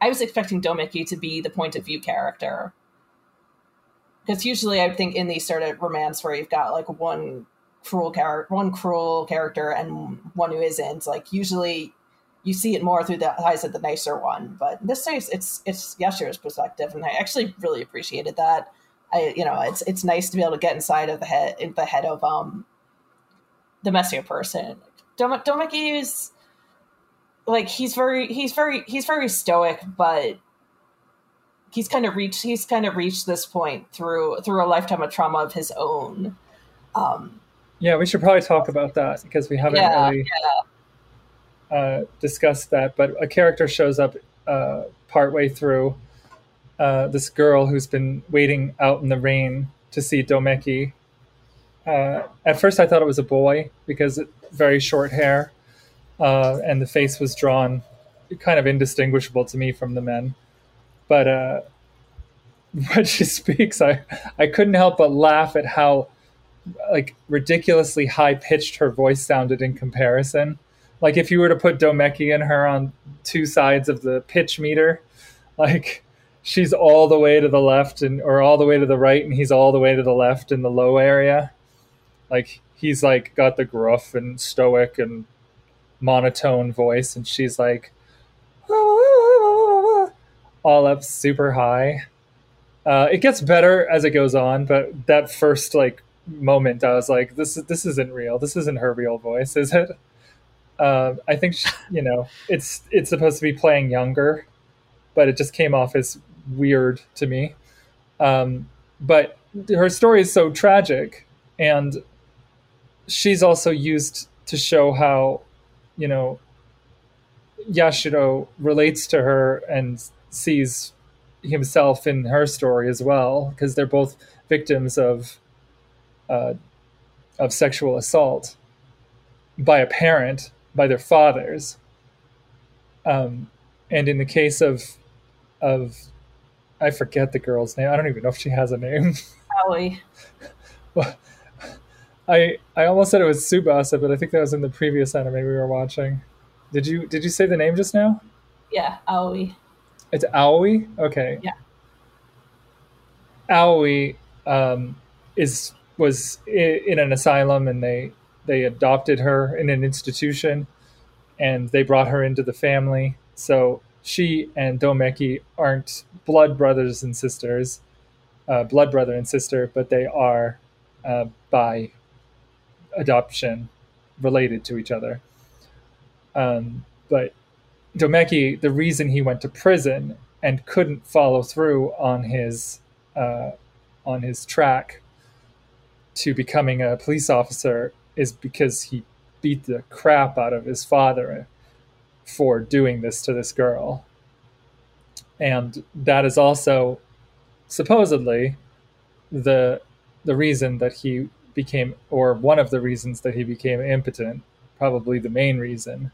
I was expecting Domeki to be the point of view character because usually I think in these sort of romance where you've got like one cruel character, one cruel character, and one who isn't. Like usually you see it more through the eyes of the nicer one, but this case, it's it's Yashiro's perspective, and I actually really appreciated that. I you know it's it's nice to be able to get inside of the head the head of um the messier person. Dom- Domeki is like he's very he's very he's very stoic, but he's kind of reached he's kind of reached this point through through a lifetime of trauma of his own. Um, Yeah, we should probably talk about that because we haven't Yeah, really uh, discussed that. But a character shows up uh, partway through. Uh, this girl who's been waiting out in the rain to see Domeki. Uh, at first, I thought it was a boy because it, very short hair, uh, and the face was drawn kind of indistinguishable to me from the men. But uh, when she speaks, I I couldn't help but laugh at how like ridiculously high pitched her voice sounded in comparison. Like if you were to put Domeki and her on two sides of the pitch meter, like she's all the way to the left and or all the way to the right and he's all the way to the left in the low area. Like he's like got the gruff and stoic and monotone voice and she's like all up super high. Uh, it gets better as it goes on, but that first like moment, I was like, "This this isn't real. This isn't her real voice, is it?" Uh, I think she, you know it's it's supposed to be playing younger, but it just came off as weird to me. Um, but her story is so tragic, and she's also used to show how, you know, Yashiro relates to her and sees himself in her story as well, because they're both victims of uh, of sexual assault by a parent, by their fathers. Um, and in the case of of I forget the girl's name. I don't even know if she has a name. Aoi. I I almost said it was Tsubasa, but I think that was in the previous anime we were watching. Did you did you say the name just now? Yeah, Aoi. It's Aoi. Okay. Yeah. Aoi um, is was in an asylum, and they they adopted her in an institution, and they brought her into the family. So she and Domeki aren't blood brothers and sisters, uh, blood brother and sister, but they are uh, by adoption related to each other. Um, but Domeki, the reason he went to prison and couldn't follow through on his uh, on his track to becoming a police officer is because he beat the crap out of his father for doing this to this girl. And that is also supposedly the the reason that he became or one of the reasons that he became impotent, probably the main reason.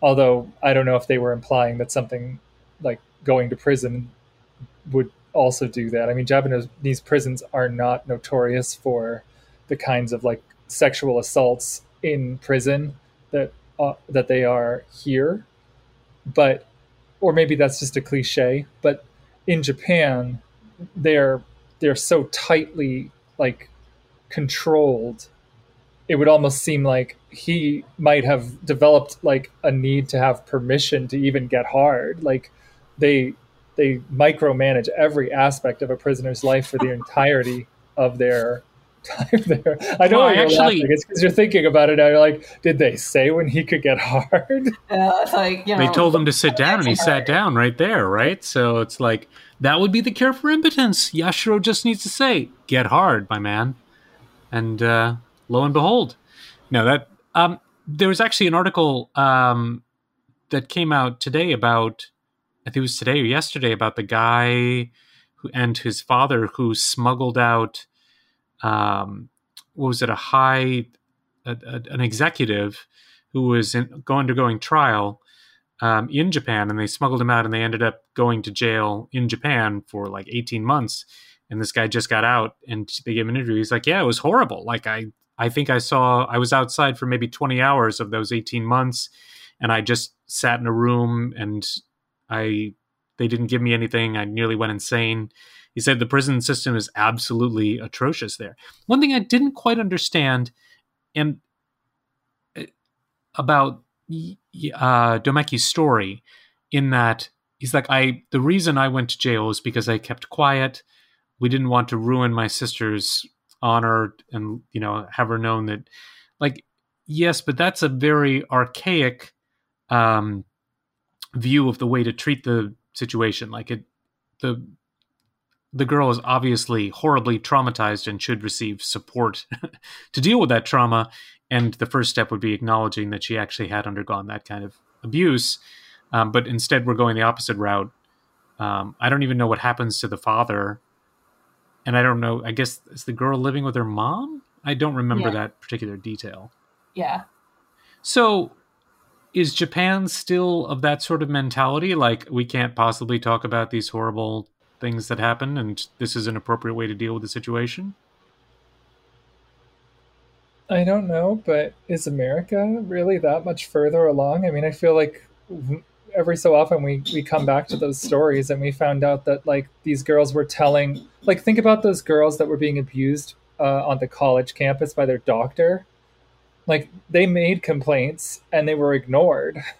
Although I don't know if they were implying that something like going to prison would also do that. I mean, Japanese prisons are not notorious for the kinds of like sexual assaults in prison that uh, that they are here, but or maybe that's just a cliche. But in Japan, they're they're so tightly like controlled. It would almost seem like he might have developed like a need to have permission to even get hard. Like they they micromanage every aspect of a prisoner's life for the entirety of their time there. I know Well, why you're actually- laughing. It's because you're thinking about it now. You're like, did they say when he could get hard? Uh, it's like you know, They told him to sit down, and he Imagine sat down right there, right? So it's like that would be the cure for impotence. Yashiro just needs to say, "Get hard, my man," and uh, lo and behold, no, that um, there was actually an article um, that came out today about, I think it was today or yesterday, about the guy who and his father who smuggled out, um, what was it, a high, a, a, an executive who was in, undergoing trial um, in Japan, and they smuggled him out, and they ended up going to jail in Japan for like 18 months. And this guy just got out, and they gave him an interview. He's like, "Yeah, it was horrible. Like I, I think I saw I was outside for maybe 20 hours of those 18 months, and I just sat in a room, and I, they didn't give me anything. I nearly went insane." He said the prison system is absolutely atrocious there. One thing I didn't quite understand, and uh, about uh, story in that he's like, I the reason I went to jail is because I kept quiet. We didn't want to ruin my sister's honor and you know have her known that like yes, but that's a very archaic um, view of the way to treat the situation. Like it, the the girl is obviously horribly traumatized and should receive support to deal with that trauma. And the first step would be acknowledging that she actually had undergone that kind of abuse. Um, but instead, we're going the opposite route. Um, I don't even know what happens to the father. And I don't know, I guess, is the girl living with her mom? I don't remember Yeah. that particular detail. yeah, So, is Japan still of that sort of mentality? Like, we can't possibly talk about these horrible things that happen, and this is an appropriate way to deal with the situation? I don't know, but is America really that much further along? I mean, I feel like w- every so often we, we come back to those stories and we found out that like these girls were telling like think about those girls that were being abused uh, on the college campus by their doctor. Like they made complaints and they were ignored.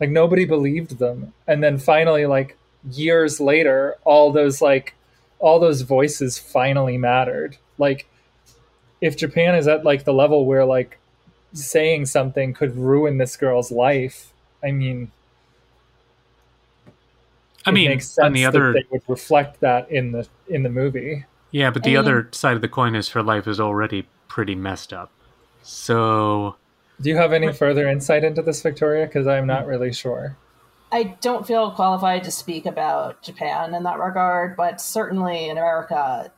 Like nobody believed them. And then finally like years later all those like all those voices finally mattered. Like if japan is at like the level where like saying something could ruin this girl's life i mean I mean, makes sense on the other, they would reflect that in the in the movie. Yeah, but the I mean- other side of the coin is her life is already pretty messed up. So, do you have any further insight into this victoria? Because i'm not really sure. I don't feel qualified to speak about Japan in that regard, but certainly in America,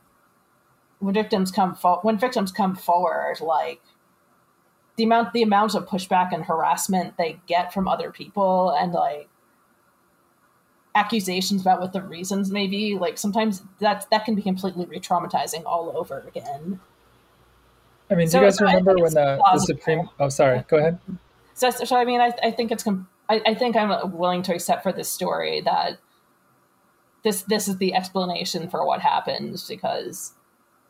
when victims come fo- when victims come forward, like the amount the amount of pushback and harassment they get from other people and like accusations about what the reasons may be like sometimes that that can be completely re-traumatizing all over again I mean, do So- you guys so remember when the, the. Supreme? Oh, sorry. Go ahead. so, so i mean i, I think it's com- I, I think i'm willing to accept for this story that this this is the explanation for what happens because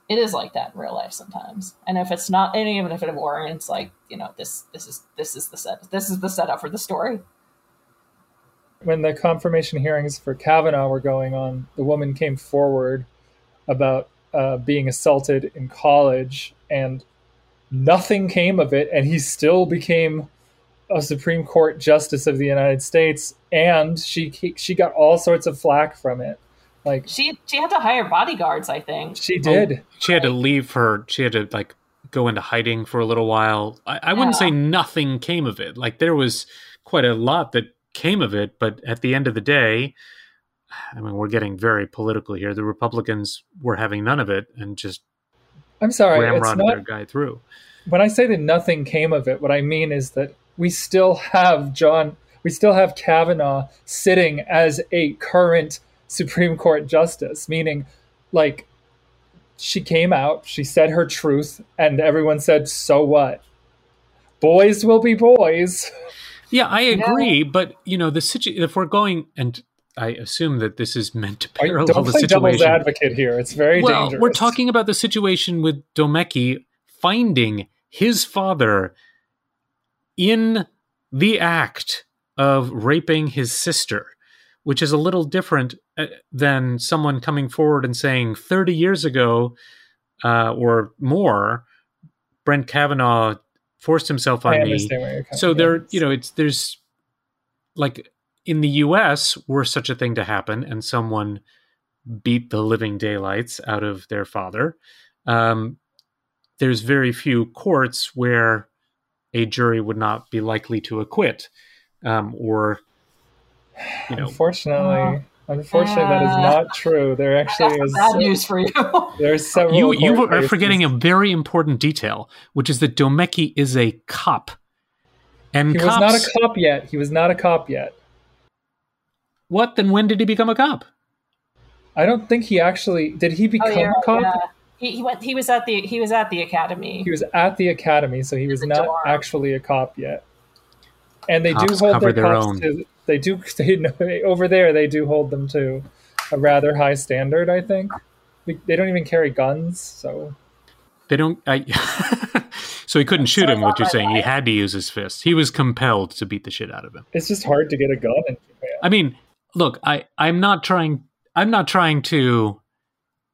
it is like that in real life sometimes and if it's not and even if it warrants like you know this this is this is the set this is the setup for the story when the confirmation hearings for Kavanaugh were going on, the woman came forward about uh, being assaulted in college, and nothing came of it, and he still became a Supreme Court justice of the United States, and she she got all sorts of flack from it. Like she she had to hire bodyguards i think she did. Oh, she had to leave her. She had to like go into hiding for a little while. I, I wouldn't Yeah. say nothing came of it. Like there was quite a lot that came of it, but at the end of the day, I mean, we're getting very political here. The Republicans were having none of it and just I'm sorry, it's not their guy through. when I say that nothing came of it, what I mean is that we still have John, we still have Kavanaugh sitting as a current Supreme Court justice, meaning like she came out, she said her truth, and everyone said, so what? Boys will be boys. Yeah, I agree, but you know, the situation. if we're going and I assume that this is meant to parallel Don't the play devil's situation. advocate here. It's very well, dangerous. we're talking about the situation with Domeki finding his father in the act of raping his sister, which is a little different uh, than someone coming forward and saying 30 years ago uh, or more, Brett Kavanaugh forced himself on me. understand where you're coming So there, you know, it's there's like in the U.S. were such a thing to happen, and someone beat the living daylights out of their father. Um, there's very few courts where a jury would not be likely to acquit, um, or you know, Unfortunately, unfortunately, that is Uh, not true. There actually is. bad news for you. There's several. you you are cases. forgetting a very important detail, which is that Domeki is a cop, and He cops. was not a cop yet. He was not a cop yet. what? Then when did he become a cop? I don't think he actually did. He become Oh, yeah, a cop? yeah. He, he went. He was at the. He was at the academy. He was at the academy, so he was not dorm. actually a cop yet. And they do Cops hold cover their, their cops own. to. They do. They, know- over there, they do hold them to a rather high standard. I think They- they don't even carry guns, so They don't. I, so he couldn't shoot So him. What you're my saying? He had to use his fist. He was compelled to beat the shit out of him. it's just hard to get a gun in Japan. I mean, look, I I'm not trying. I'm not trying to.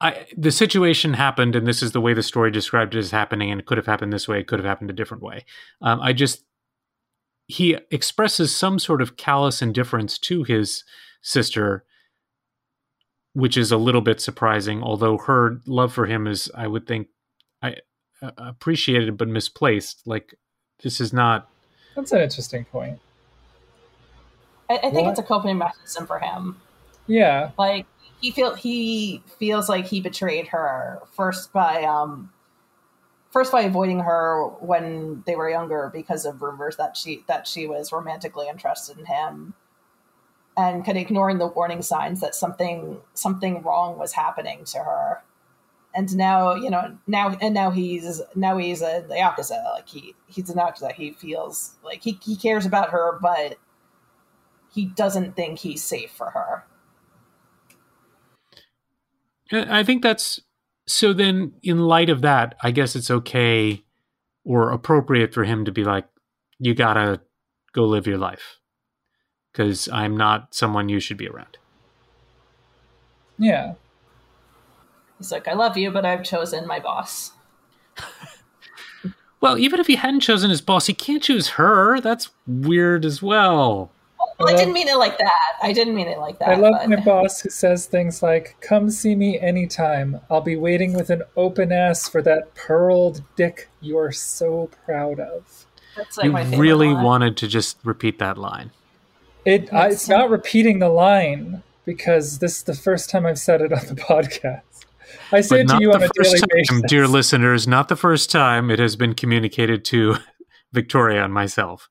I the situation happened, and this is the way the story described it as happening, and it could have happened this way. It could have happened a different way. Um, I just he expresses some sort of callous indifference to his sister, which is a little bit surprising. Although her love for him is, I would think, I uh, appreciated but misplaced. Like this is not. That's an interesting point. I, I think What? it's a coping mechanism for him. Yeah, Like he feel he feels like he betrayed her first by um first by avoiding her when they were younger because of rumors that she that she was romantically interested in him and kind of ignoring the warning signs that something something wrong was happening to her. And now you know now and now he's now he's a the opposite like he he's an opposite he feels like he, he cares about her but he doesn't think he's safe for her. I think that's so. Then, in light of that, I guess it's okay or appropriate for him to be like, "You gotta go live your life," because I'm not someone you should be around. yeah. He's like, I love you, but I've chosen my boss. Well, even if he hadn't chosen his boss, he can't choose her. That's weird as well. Well, I love- didn't mean it like that. I didn't mean it like that. I love but- my boss who says things like, Come see me anytime. I'll be waiting with an open ass for that pearled dick you're so proud of. That's like you my really line. wanted to just repeat that line. It I, it's not repeating the line because this is the first time I've said it on the podcast. I say it to you on a daily time, basis. dear listeners. Not the first time it has been communicated to Victoria and myself.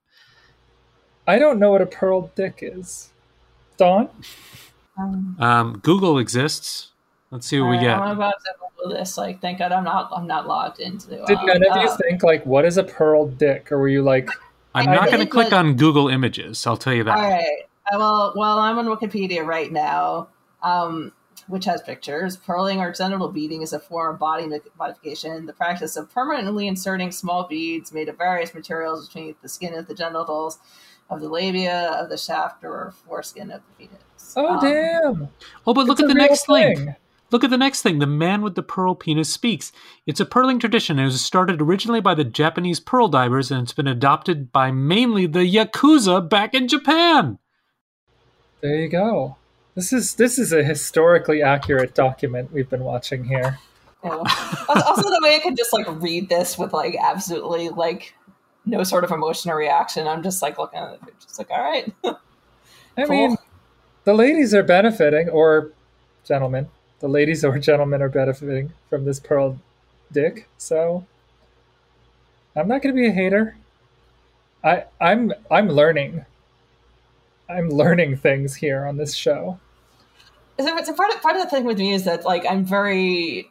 I don't know what a pearl dick is. Dawn? Um, Um, Google exists. Let's see what we get. I'm about to Google this. Like, thank God I'm not. I'm not logged into. Did um, none of you uh, think, like, what is a pearl dick? Or were you like, I'm not going to click on Google Images. I'll tell you that. All right. Well, well, I'm on Wikipedia right now, um, which has pictures. Pearling or genital beading is a form of body modification, the practice of permanently inserting small beads made of various materials between the skin of the genitals, of the labia, of the shaft, or foreskin of the fetus. oh, Um, damn. Oh, but look It's at the real next link. thing. Look at the next thing. The man with the pearl penis speaks. It's a pearling tradition. It was started originally by the Japanese pearl divers, and it's been adopted by mainly the yakuza back in Japan. There you go. This is this is a historically accurate document we've been watching here. Yeah. also, also the way I could just like read this with like absolutely like no sort of emotion or reaction. I'm just like looking at it, just like, all right. I Cool. mean, the ladies are benefiting, or gentlemen, the ladies or gentlemen are benefiting from this pearl dick. So I'm not going to be a hater. I I'm I'm learning. I'm learning things here on this show. So it's a part of part of the thing with me is that like I'm very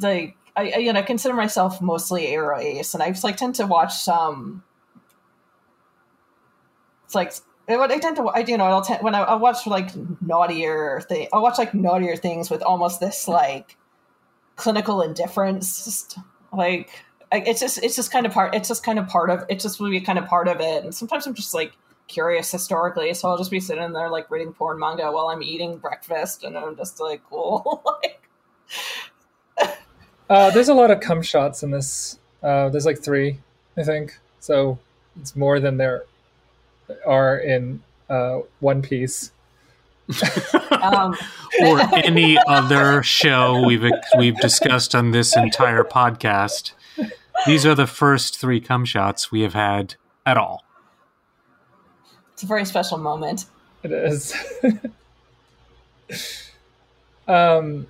like I, I you know consider myself mostly aro ace, and I just like tend to watch some. It's like what I tend to I you know I'll tend, when I, I watch like naughtier thing I'll watch like naughtier things with almost this like clinical indifference, just like it's just it's just kind of part it's just kind of part of it's just really kind of part of it, and sometimes I'm just like curious historically, so I'll just be sitting there like reading porn manga while I'm eating breakfast, and I'm just like, cool. like, Uh, there's a lot of cum shots in this. Uh, there's like three, I think. So it's more than there are in uh, One Piece. um, or any other show we've we've discussed on this entire podcast. These are the first three cum shots we have had at all. it's a very special moment. It is. um,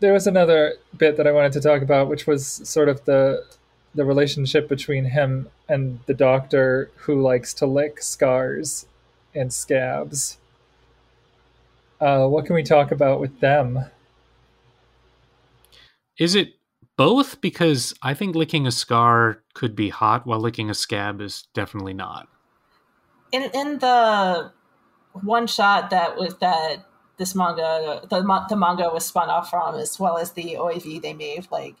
there was another bit that I wanted to talk about, which was sort of the the relationship between him and the doctor who likes to lick scars and scabs. Uh, what can we talk about with them? Is it both? Because I think licking a scar could be hot, while licking a scab is definitely not. In in the one shot that was that this manga the the manga was spun off from, as well as the OAV they made, like.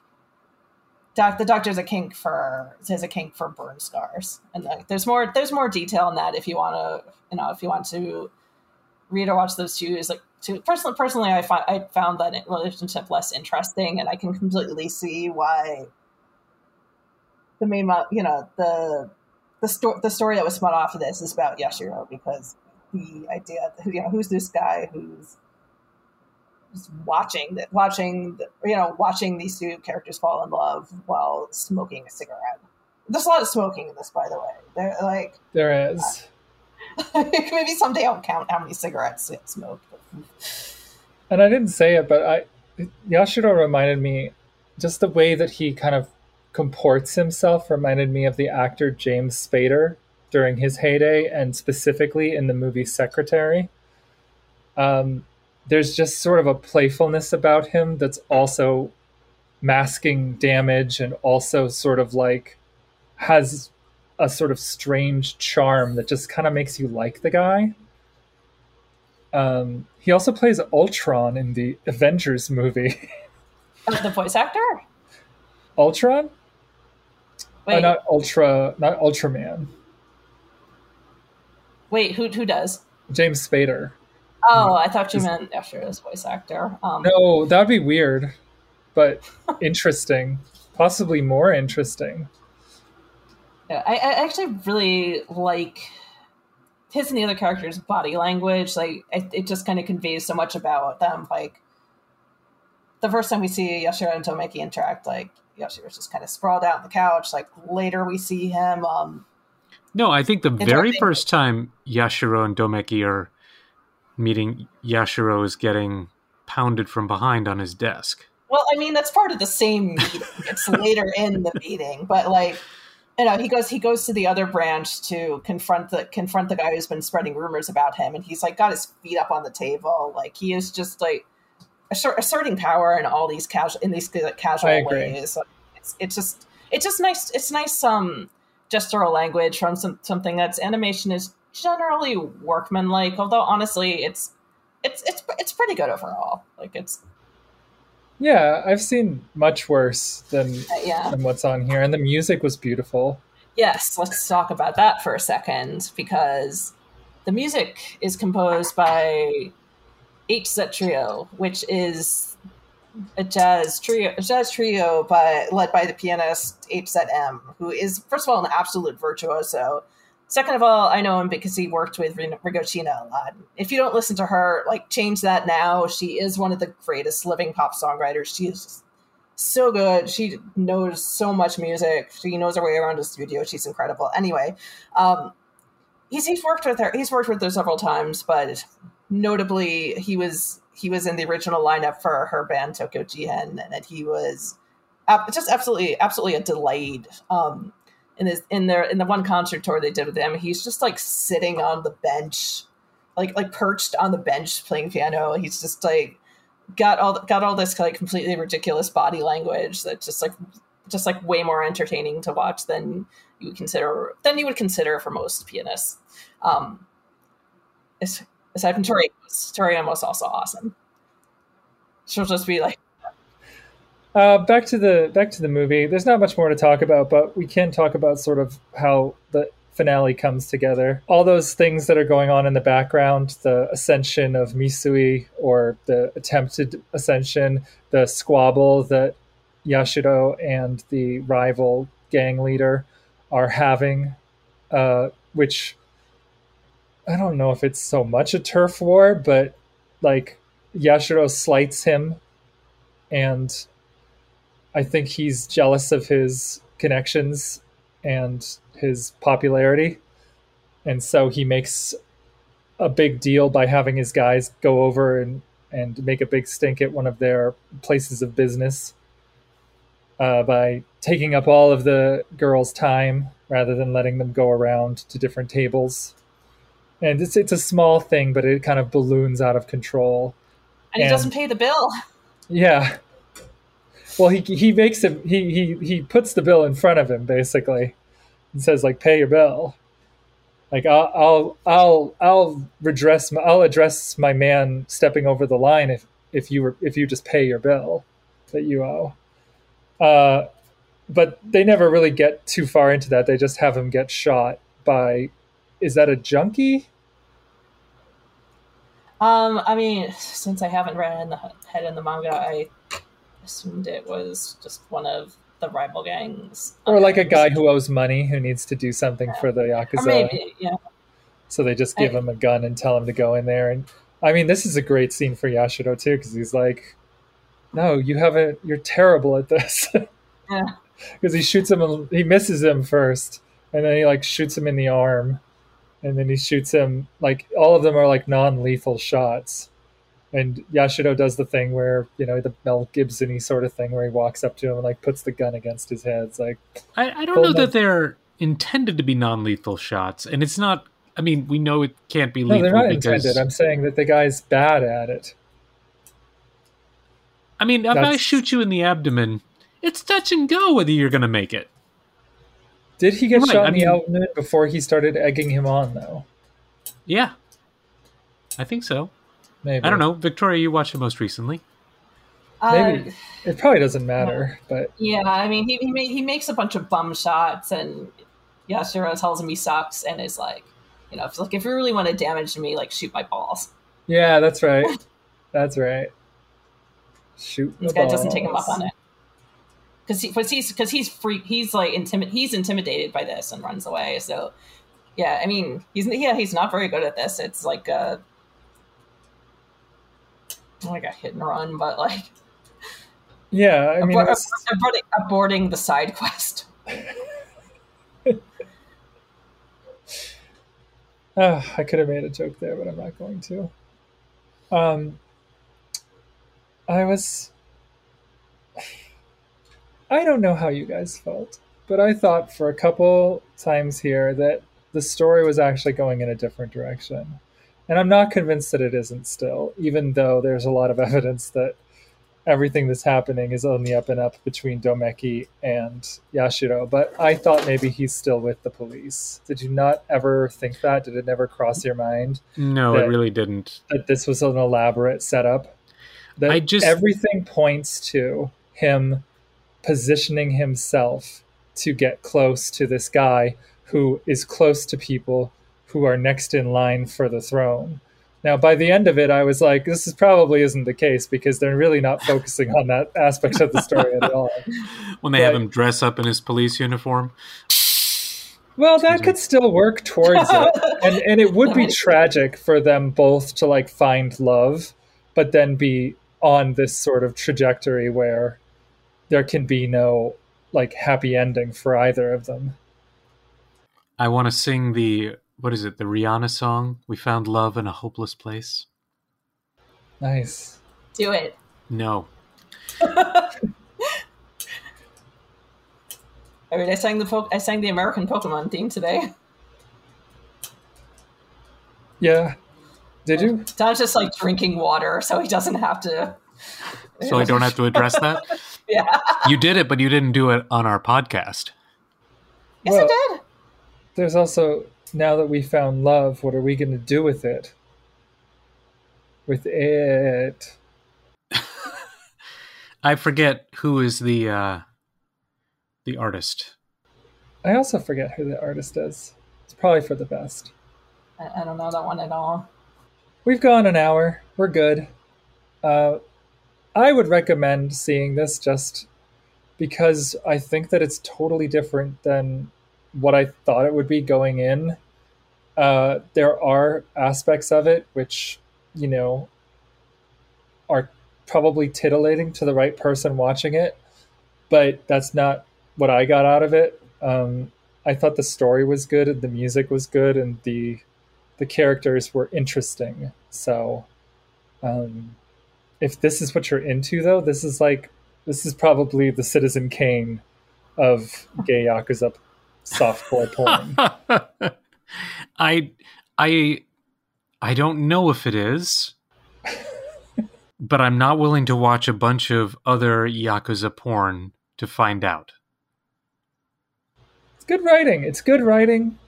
Doc, the doctor's a kink for has a kink for burn scars, and like there's more there's more detail in that if you want to you know if you want to read or watch those two is like to personally personally I find I found that relationship less interesting and I can completely see why the main you know the the story the story that was spun off of this is about Yashiro because the idea that, you know who's this guy who's just watching that watching the, you know watching these two characters fall in love while smoking a cigarette. There's a lot of smoking in this, by the way. They're like There is. maybe someday I'll count how many cigarettes it smoked. and I didn't say it, but I Yashiro reminded me just the way that he kind of comports himself reminded me of the actor James Spader during his heyday, and specifically in the movie Secretary. Um, there's just sort of a playfulness about him that's also masking damage and also sort of like has a sort of strange charm that just kind of makes you like the guy. Um, he also plays Ultron in the Avengers movie. the voice actor? Ultron? Wait, Uh, not Ultra, not Ultraman. Wait, who who does? James Spader. Oh, I thought you meant Yashiro's voice actor. Um, No, that would be weird, but interesting. Possibly more interesting. Yeah, I, I actually really like his and the other characters' body language. Like, it, it just kind of conveys so much about them. Like, the first time we see Yashiro and Domeki interact, like, Yashiro's just kind of sprawled out on the couch. Like, later we see him. Um, No, I think the very first time Yashiro and Domeki are meeting, Yashiro is getting pounded from behind on his desk. Well, I mean, that's part of the same meeting. It's later in the meeting, but like, you know, he goes he goes to the other branch to confront the confront the guy who's been spreading rumors about him, and he's like got his feet up on the table, like he is just like asserting power in all these casual in these like, casual ways. It's, it's just it's just nice. It's nice um gestural language from some, something that's animation is generally workmanlike. Although honestly, it's it's it's it's pretty good overall. Like it's yeah, I've seen much worse than uh, yeah. than what's on here, and the music was beautiful. Yes, let's talk about that for a second because the music is composed by H ZETT Trio, which is a jazz trio, a jazz trio, but led by the pianist H ZETT M, who is first of all an absolute virtuoso. Second of all, I know him because he worked with Ringo Sheena a lot. If you don't listen to her, like change that now. She is one of the greatest living pop songwriters. She is so good. She knows so much music. She knows her way around the studio. She's incredible. Anyway, um, he's he's worked with her. He's worked with her several times, but notably, he was he was in the original lineup for her band Tokyo Jihen, and he was just absolutely absolutely a delight. Um, in his in their in the one concert tour they did with him, he's just like sitting on the bench, like like perched on the bench playing piano. He's just like got all got all this like completely ridiculous body language that just like just like way more entertaining to watch than you would consider than you would consider for most pianists. Um, aside from Tori, Tori was also awesome. She'll just be like uh, back to the back to the movie. There's not much more to talk about, but we can talk about sort of how the finale comes together. All those things that are going on in the background, the ascension of Misui or the attempted ascension, the squabble that Yashiro and the rival gang leader are having, uh, which I don't know if it's so much a turf war, but like Yashiro slights him and I think he's jealous of his connections and his popularity. And so he makes a big deal by having his guys go over and, and make a big stink at one of their places of business uh, by taking up all of the girls' time rather than letting them go around to different tables. And it's it's a small thing, but it kind of balloons out of control. And he doesn't pay the bill. Yeah, well, he he makes him he he he puts the bill in front of him basically, and says like, "Pay your bill." Like I'll I'll I'll I'll redress my, I'll address my man stepping over the line if if you were if you just pay your bill that you owe. Uh, but they never really get too far into that. They just have him get shot by. Is that a junkie? Um, I mean, since I haven't read in the head in the manga, I assumed it was just one of the rival gangs. Or like a guy who owes money who needs to do something yeah. for the Yakuza. Or maybe, yeah. So they just give I, him a gun and tell him to go in there. And I mean, this is a great scene for Yashiro too, because he's like, no, you haven't, you're terrible at this. yeah. Because he shoots him, he misses him first, and then he like shoots him in the arm. And then he shoots him, like, all of them are like non lethal shots and Yashiro does the thing where you know the Mel Gibson sort of thing where he walks up to him and like puts the gun against his head. It's like I, I don't know my... that they're intended to be non-lethal shots, and it's not. I mean, we know it can't be lethal. No, they're not because... intended. I'm saying that the guy's bad at it. I mean, if That's... I shoot you in the abdomen, it's touch and go whether you're going to make it. Did he get right, shot in I mean... the abdomen before he started egging him on, though? Yeah, I think so. Maybe. I don't know. Victoria, you watched it most recently. Maybe uh, it probably doesn't matter, but yeah, I mean, he he, he makes a bunch of bum shots, and Yashiro tells him he sucks, and is like, you know, if like if you really want to damage me, like shoot my balls. Yeah, that's right. that's right. Shoot. This guy balls. doesn't take him up on it because he, cause he's because he's free. He's like intimid. He's intimidated by this and runs away. So yeah, I mean, he's yeah, he's not very good at this. It's like uh like a hit and run, but like yeah, I mean, abor- aborting, aborting the side quest. uh, I could have made a joke there, but I'm not going to. Um, I was. I don't know how you guys felt, but I thought for a couple times here that the story was actually going in a different direction. And I'm not convinced that it isn't still, even though there's a lot of evidence that everything that's happening is on the up and up between Domeki and Yashiro. But I thought maybe he's still with the police. Did you not ever think that? Did it never cross your mind No, That- it really didn't. that this was an elaborate setup? That I just- everything points to him positioning himself to get close to this guy who is close to people who are next in line for the throne. Now, by the end of it, I was like, this is probably isn't the case because they're really not focusing on that aspect of the story at all. When they have him dress up in his police uniform. Well, that could still work towards it. And, and it would be tragic for them both to like find love, but then be on this sort of trajectory where there can be no like happy ending for either of them. I want to sing the what is it? The Rihanna song. We found love in a hopeless place. Nice. Do it. No. I mean, I sang the po- I sang the American Pokemon theme today. Yeah. Did you? Don's just like drinking water, so he doesn't have to. So I don't have to address that. Yeah. You did it, but you didn't do it on our podcast. Yes, Well- I did. There's also now that we found love, what are we going to do with it? With it. I forget who is the uh the artist. I also forget who the artist is. It's probably for the best. I, I don't know that one at all. We've gone an hour. We're good. Uh, I would recommend seeing this just because I think that it's totally different than what I thought it would be going in. Uh, there are aspects of it which, you know, are probably titillating to the right person watching it, but that's not what I got out of it. Um, I thought the story was good, and the music was good, and the the characters were interesting. So, um, if this is what you're into, though, this is like this is probably the Citizen Kane of gay yakuza softcore porn. I I I don't know if it is. but I'm not willing to watch a bunch of other yakuza porn to find out. It's good writing. It's good writing.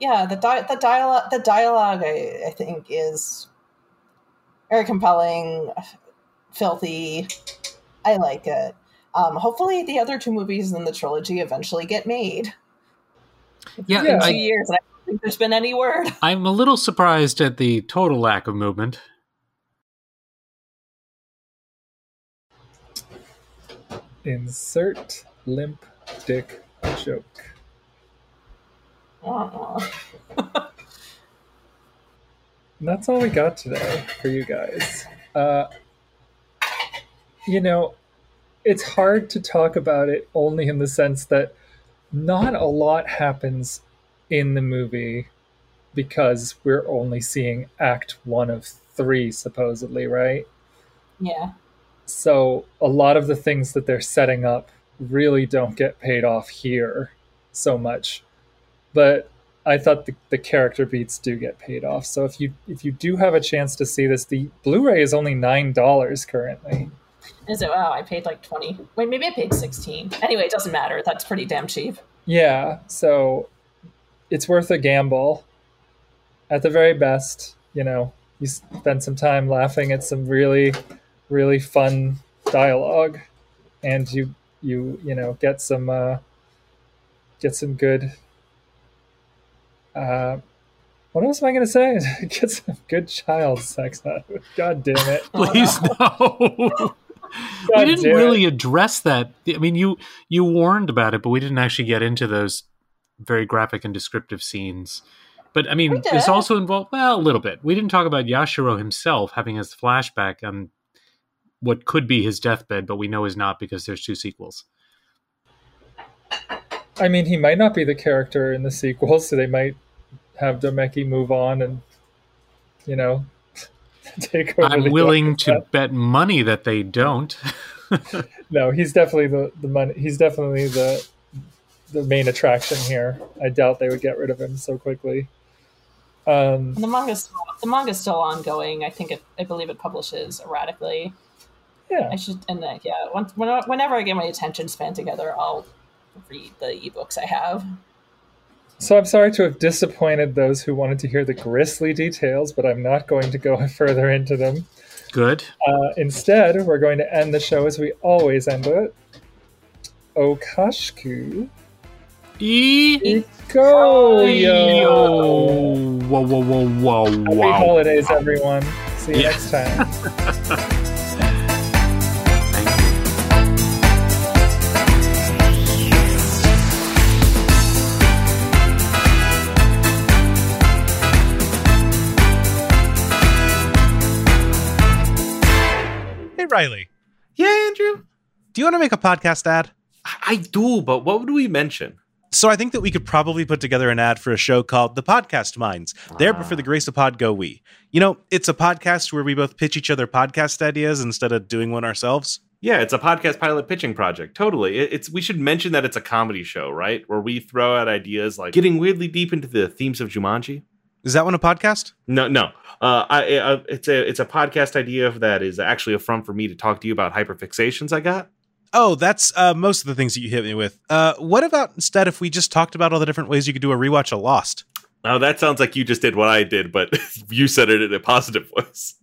Yeah, the di- the dialogue the dialogue I, I think is very compelling, filthy. I like it. Um, hopefully, the other two movies in the trilogy eventually get made. Yeah, It's been Yeah. two I, years, and I don't think there's been any word. I'm a little surprised at the total lack of movement. Insert limp dick joke. And that's all we got today for you guys. Uh, you know, it's hard to talk about it only in the sense that not a lot happens in the movie because we're only seeing act one of three, supposedly, right? yeah, So a lot of the things that they're setting up really don't get paid off here so much. But I thought the, the character beats do get paid off. So if you if you do have a chance to see this, the Blu-ray is only nine dollars currently. is it? Wow, I paid like twenty. Wait, maybe I paid sixteen. Anyway, it doesn't matter. That's pretty damn cheap. Yeah, so it's worth a gamble. At the very best, you know, you spend some time laughing at some really, really fun dialogue, and you you you know get some uh, get some good. Uh, what else am I going to say? get some good child sex out of it. God damn it! Please no. we didn't damn it. really address that. I mean, you you warned about it, but we didn't actually get into those very graphic and descriptive scenes. But I mean, this also involved well a little bit. We didn't talk about Yashiro himself having his flashback on what could be his deathbed, but we know is not because there's two sequels. I mean, he might not be the character in the sequel, so they might have Domeki move on and, you know, take over. I'm the willing to Yakuza. bet money that they don't. No, he's definitely the the money. He's definitely the the main attraction here. I doubt they would get rid of him so quickly. Um, The manga's the manga's still ongoing. I think it, I believe it publishes erratically. yeah, I should and uh, yeah. Once, whenever I get my attention span together, I'll read the ebooks I have. So I'm sorry to have disappointed those who wanted to hear the grisly details, but I'm not going to go further into them. Good. Uh, instead, we're going to end the show as we always end it. Okashku. E. Go, yo! Yo. Whoa, whoa, whoa, whoa, Happy holidays, everyone. See you Yeah. next time. Riley, Yeah, Andrew. do you want to make a podcast ad? I do, but what would we mention? So I think that we could probably put together an ad for a show called The Podcast Minds. There, ah. but for the grace of pod, go we. You know, it's a podcast where we both pitch each other podcast ideas instead of doing one ourselves. Yeah, it's a podcast pilot pitching project. Totally. It's we should mention that it's a comedy show, right? Where we throw out ideas like getting weirdly deep into the themes of Jumanji. Is that one a podcast? No, no. Uh, I, uh, it's a it's a podcast idea that is actually a front for me to talk to you about hyperfixations I got. Oh, that's uh, most of the things that you hit me with. Uh, what about instead if we just talked about all the different ways you could do a rewatch of Lost? Now that sounds like you just did what I did, but you said it in a positive voice.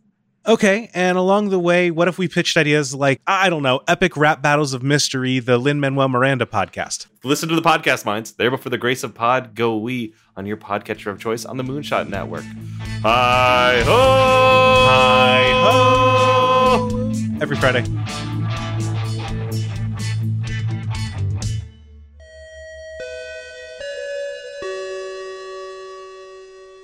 Okay, and along the way, what if we pitched ideas like, I don't know, epic rap battles of mystery, the Lin Manuel Miranda podcast? Listen to the podcast minds. There, but for the grace of pod, go we on your podcatcher of choice on the Moonshot Network. Hi ho! Hi ho! Every Friday.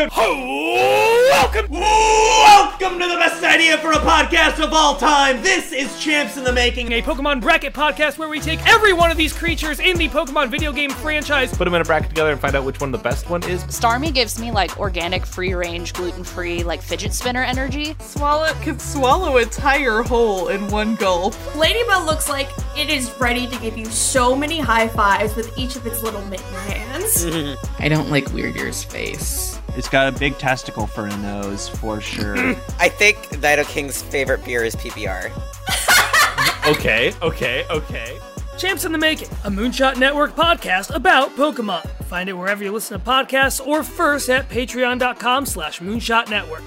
Welcome, welcome, welcome to the best idea for a podcast of all time. This is Champs in the Making, a Pokemon bracket podcast where we take every one of these creatures in the Pokemon video game franchise. Put them in a bracket together and find out which one the best one is. Starmie gives me like organic, free range, gluten free, like fidget spinner energy. Swalot can swallow a tire whole in one gulp. Ladybug looks like it is ready to give you so many high fives with each of its little mitten hands. I don't like Weird Ear's face. It's got a big testicle for a nose, for sure. I think Nidoking's favorite beer is PBR. okay, okay, okay. Champs in the Making, a Moonshot Network podcast about Pokemon. Find it wherever you listen to podcasts or first at patreon.com slash moonshot network.